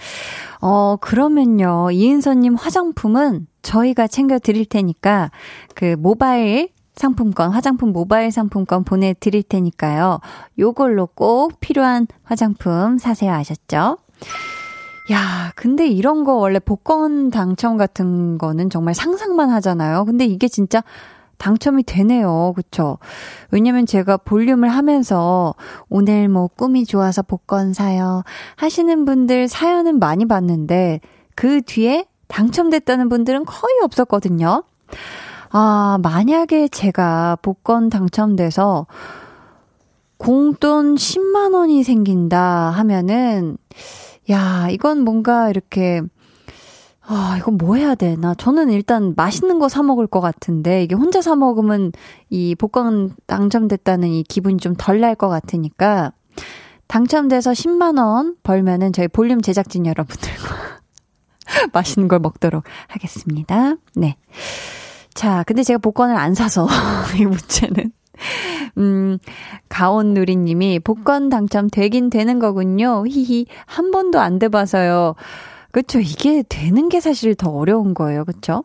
어, 그러면요. 이은서님 화장품은 저희가 챙겨 드릴 테니까 그 모바일 상품권, 화장품 모바일 상품권 보내드릴 테니까요. 요걸로 꼭 필요한 화장품 사세요 아셨죠? 야, 근데 이런 거 원래 복권 당첨 같은 거는 정말 상상만 하잖아요. 근데 이게 진짜 당첨이 되네요. 그쵸? 왜냐면 제가 볼륨을 하면서 오늘 뭐 꿈이 좋아서 복권 사요. 하시는 분들 사연은 많이 봤는데 그 뒤에 당첨됐다는 분들은 거의 없었거든요. 아, 만약에 제가 복권 당첨돼서 공돈 10만 원이 생긴다 하면은 야, 이건 뭔가 이렇게 아, 이건 뭐 해야 되나? 저는 일단 맛있는 거 사 먹을 것 같은데, 이게 혼자 사 먹으면 이 복권 당첨됐다는 이 기분이 좀 덜 날 것 같으니까, 당첨돼서 10만원 벌면은 저희 볼륨 제작진 여러분들과 [laughs] 맛있는 걸 먹도록 하겠습니다. 네. 자, 근데 제가 복권을 안 사서, [laughs] 이 문제는. 음, 가온누리님이 복권 당첨 되긴 되는 거군요. 히히. 한 번도 안 돼봐서요. 그쵸. 이게 되는 게 사실 더 어려운 거예요. 그쵸?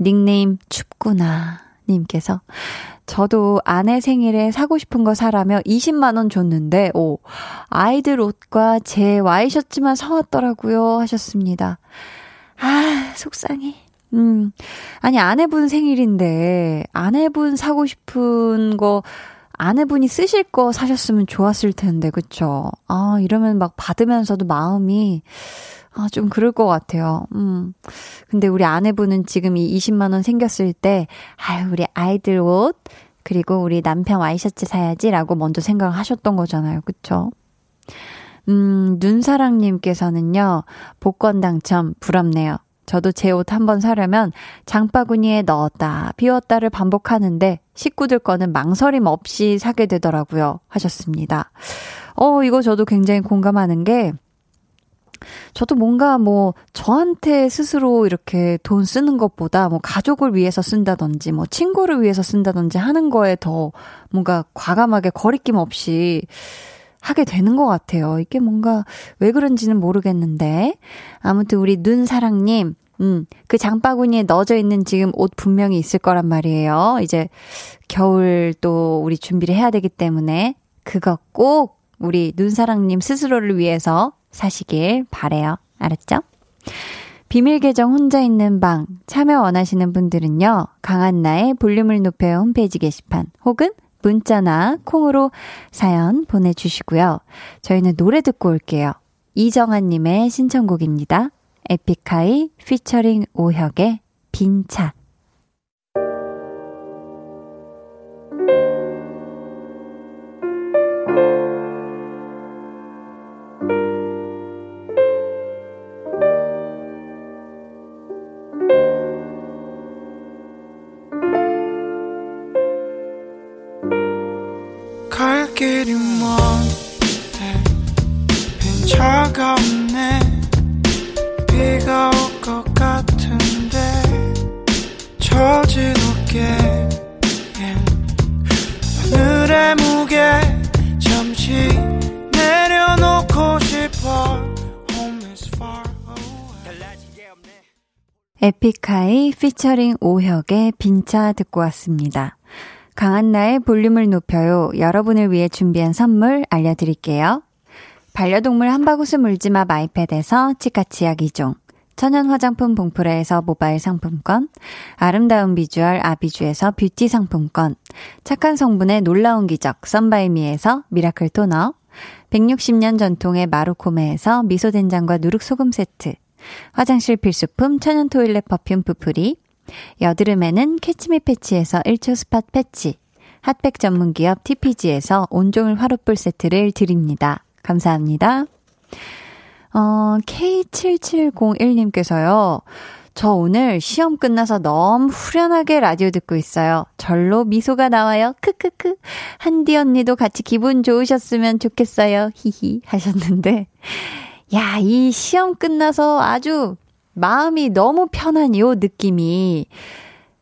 닉네임 춥구나. 님께서 저도 아내 생일에 사고 싶은 거 사라며 20만 원 줬는데, 오, 아이들 옷과 제 와이셔츠만 사왔더라고요. 하셨습니다. 아, 속상해. 음, 아니, 아내분 생일인데, 아내분 사고 싶은 거, 아내분이 쓰실 거 사셨으면 좋았을 텐데, 그쵸? 아, 이러면 막 받으면서도 마음이, 아, 좀 그럴 것 같아요. 음. 근데 우리 아내분은 지금 이 20만원 생겼을 때, 아유, 우리 아이들 옷, 그리고 우리 남편 와이셔츠 사야지라고 먼저 생각을 하셨던 거잖아요. 그쵸? 음, 눈사랑님께서는요, 복권 당첨 부럽네요. 저도 제 옷 한 번 사려면 장바구니에 넣었다, 비웠다를 반복하는데 식구들 거는 망설임 없이 사게 되더라고요. 하셨습니다. 어, 이거 저도 굉장히 공감하는 게, 저도 뭔가 뭐 저한테 스스로 이렇게 돈 쓰는 것보다 뭐 가족을 위해서 쓴다든지 뭐 친구를 위해서 쓴다든지 하는 거에 더 뭔가 과감하게 거리낌 없이 하게 되는 것 같아요. 이게 뭔가 왜 그런지는 모르겠는데. 아무튼 우리 눈사랑님, 음, 그 장바구니에 넣어져 있는 지금 옷 분명히 있을 거란 말이에요. 이제 겨울 또 우리 준비를 해야 되기 때문에 그거 꼭 우리 눈사랑님 스스로를 위해서 사시길 바래요. 알았죠? 비밀 계정 혼자 있는 방 참여 원하시는 분들은요. 강한나의 볼륨을 높여 홈페이지 게시판 혹은 문자나 콩으로 사연 보내주시고요. 저희는 노래 듣고 올게요. 이정아님의 신청곡입니다. 에픽하이 피처링 오혁의 빈차. 에픽하이 피처링 오혁의 빈차 듣고 왔습니다. 강한나의 볼륨을 높여요. 여러분을 위해 준비한 선물 알려드릴게요. 반려동물 한바구스 물지마 마이패드에서 치카치약 2종, 천연 화장품 봉프레에서 모바일 상품권, 아름다운 비주얼 아비주에서 뷰티 상품권, 착한 성분의 놀라운 기적 썬바이미에서 miracle 토너, 160년 전통의 마루코메에서 미소된장과 누룩소금 세트, 화장실 필수품 천연 toilet perfume 부풀이, 여드름에는 캐치미 패치에서 1초 spot 패치, 핫팩 전문 기업 TPG에서 온종일 화롯불 세트를 드립니다. 감사합니다. 어, K7701님께서요. 저 오늘 시험 끝나서 너무 후련하게 라디오 듣고 있어요. 절로 미소가 나와요. 크크크. 한디 언니도 같이 기분 좋으셨으면 좋겠어요. 히히 하셨는데. 야, 이 시험 끝나서 아주 마음이 너무 편한 요 느낌이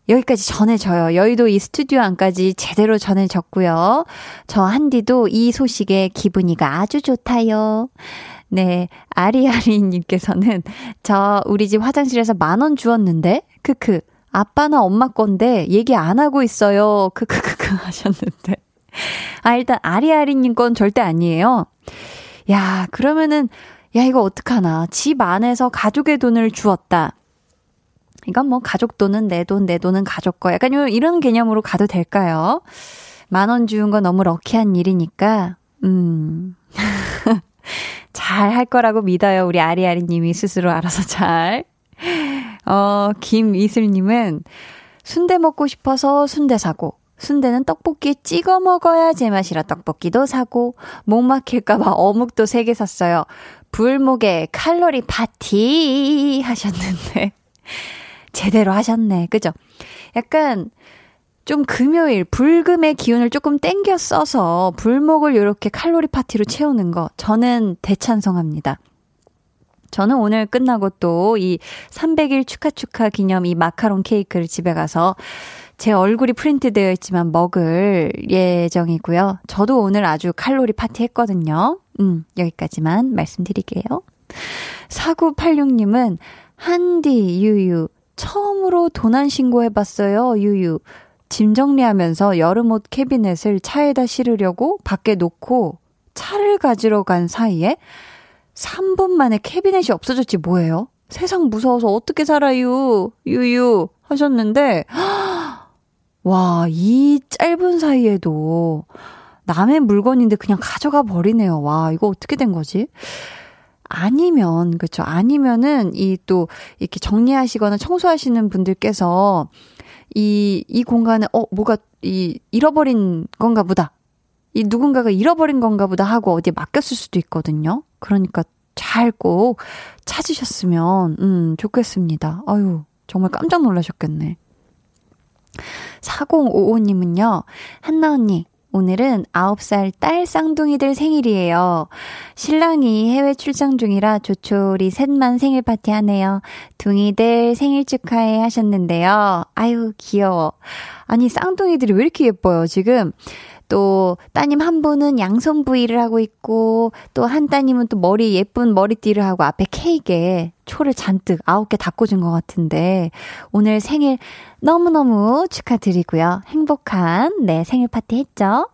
여기까지 전해져요. 여의도 이 스튜디오 안까지 제대로 전해졌고요. 저 한디도 이 소식에 기분이가 아주 좋다요. 네, 아리아리님께서는 저 우리 집 화장실에서 만 원 주었는데 크크 아빠나 엄마 건데 얘기 안 하고 있어요. 크크크크 [laughs] 하셨는데 아 일단 아리아리님 건 절대 아니에요. 야 그러면은 야 이거 어떡하나 집 안에서 가족의 돈을 주었다. 이건 뭐 가족 돈은 내 돈, 내 돈은 가족 거. 약간 이런 개념으로 가도 될까요? 만 원 주운 건 너무 럭키한 일이니까, 음. [laughs] 잘 할 거라고 믿어요. 우리 아리아리 님이 스스로 알아서 잘. 어, 김이슬님은 순대 먹고 싶어서 순대 사고, 순대는 떡볶이에 찍어 먹어야 제맛이라 떡볶이도 사고, 목 막힐까봐 어묵도 3개 샀어요. 불목에 칼로리 파티 하셨는데. [laughs] 제대로 하셨네. 그죠? 약간 좀 금요일 불금의 기운을 조금 땡겨 써서 불목을 이렇게 칼로리 파티로 채우는 거 저는 대찬성합니다. 저는 오늘 끝나고 또 이 300일 축하 축하 기념 이 마카롱 케이크를 집에 가서 제 얼굴이 프린트 되어 있지만 먹을 예정이고요. 저도 오늘 아주 칼로리 파티 했거든요. 음, 여기까지만 말씀드릴게요. 4986님은 한디 유유 처음으로 도난 신고해봤어요, 유유. 짐 정리하면서 여름 옷 캐비넷을 차에다 실으려고 밖에 놓고 차를 가지러 간 사이에 3분 만에 캐비넷이 없어졌지 뭐예요? 세상 무서워서 어떻게 살아요? 유유 하셨는데 와, 이 짧은 사이에도 남의 물건인데 그냥 가져가 버리네요. 와, 이거 어떻게 된 거지? 아니면, 그쵸. 아니면은, 이 또, 이렇게 정리하시거나 청소하시는 분들께서, 이, 이 공간에, 어, 뭐가, 이, 잃어버린 건가 보다. 이 누군가가 잃어버린 건가 보다 하고 어디에 맡겼을 수도 있거든요. 그러니까 잘 꼭 찾으셨으면, 음, 좋겠습니다. 아유, 정말 깜짝 놀라셨겠네. 4055님은요, 한나 언니, 오늘은 9살 딸 쌍둥이들 생일이에요. 신랑이 해외 출장 중이라 조촐히 셋만 생일 파티 하네요. 둥이들 생일 축하해 하셨는데요. 아유, 귀여워. 아니, 쌍둥이들이 왜 이렇게 예뻐요, 지금? 또 따님 한 분은 양손 부위를 하고 있고 또 한 따님은 또 머리 예쁜 머리띠를 하고 앞에 케이크에 초를 잔뜩 아홉 개 다 꽂은 것 같은데 오늘 생일 너무너무 축하드리고요. 행복한 네 생일 파티 했죠?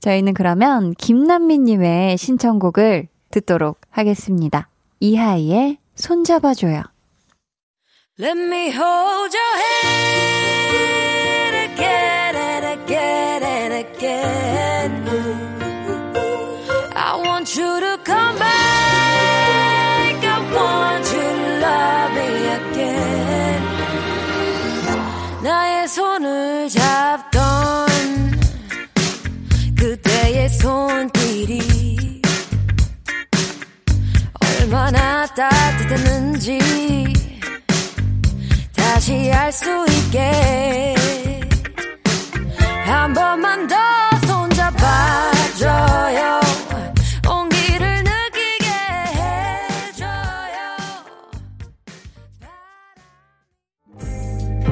저희는 그러면 김남미님의 신청곡을 듣도록 하겠습니다. 이하이의 손잡아줘요. Let me hold your hand again 얼마나 따뜻했는지 다시 알 수 있게. 한 번만 더 손잡아줘요. 온기를 느끼게 해줘요.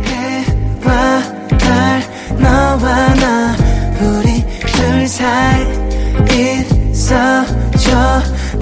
해와 달 너와 나 우리 둘 사이 있어줘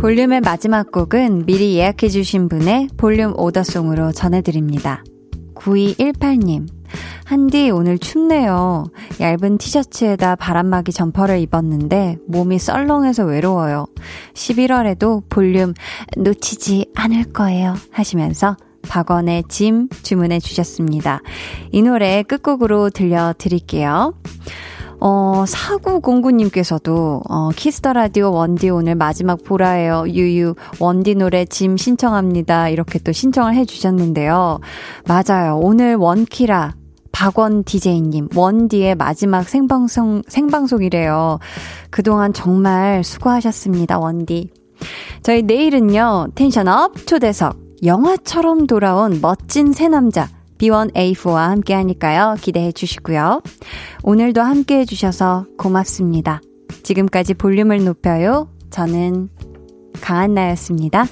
볼륨의 마지막 곡은 미리 예약해주신 분의 볼륨 오더송으로 전해드립니다. 9218님. 한디 오늘 춥네요. 얇은 티셔츠에다 바람막이 점퍼를 입었는데 몸이 썰렁해서 외로워요. 11월에도 볼륨 놓치지 않을 거예요. 하시면서 박원의 짐 주문해 주셨습니다. 이 노래 끝곡으로 들려드릴게요. 어, 4909님께서도, 어, 키스 더 라디오 원디 오늘 마지막 보라예요. 유유, 원디 노래 짐 신청합니다. 이렇게 또 신청을 해 주셨는데요. 맞아요. 오늘 원키라, 박원 DJ님, 원디의 마지막 생방송, 생방송이래요. 그동안 정말 수고하셨습니다, 원디. 저희 내일은요, 텐션업 초대석, 영화처럼 돌아온 멋진 새 남자, B1A4와 함께 하니까요. 기대해 주시고요. 오늘도 함께 해주셔서 고맙습니다. 지금까지 볼륨을 높여요. 저는 강한나였습니다.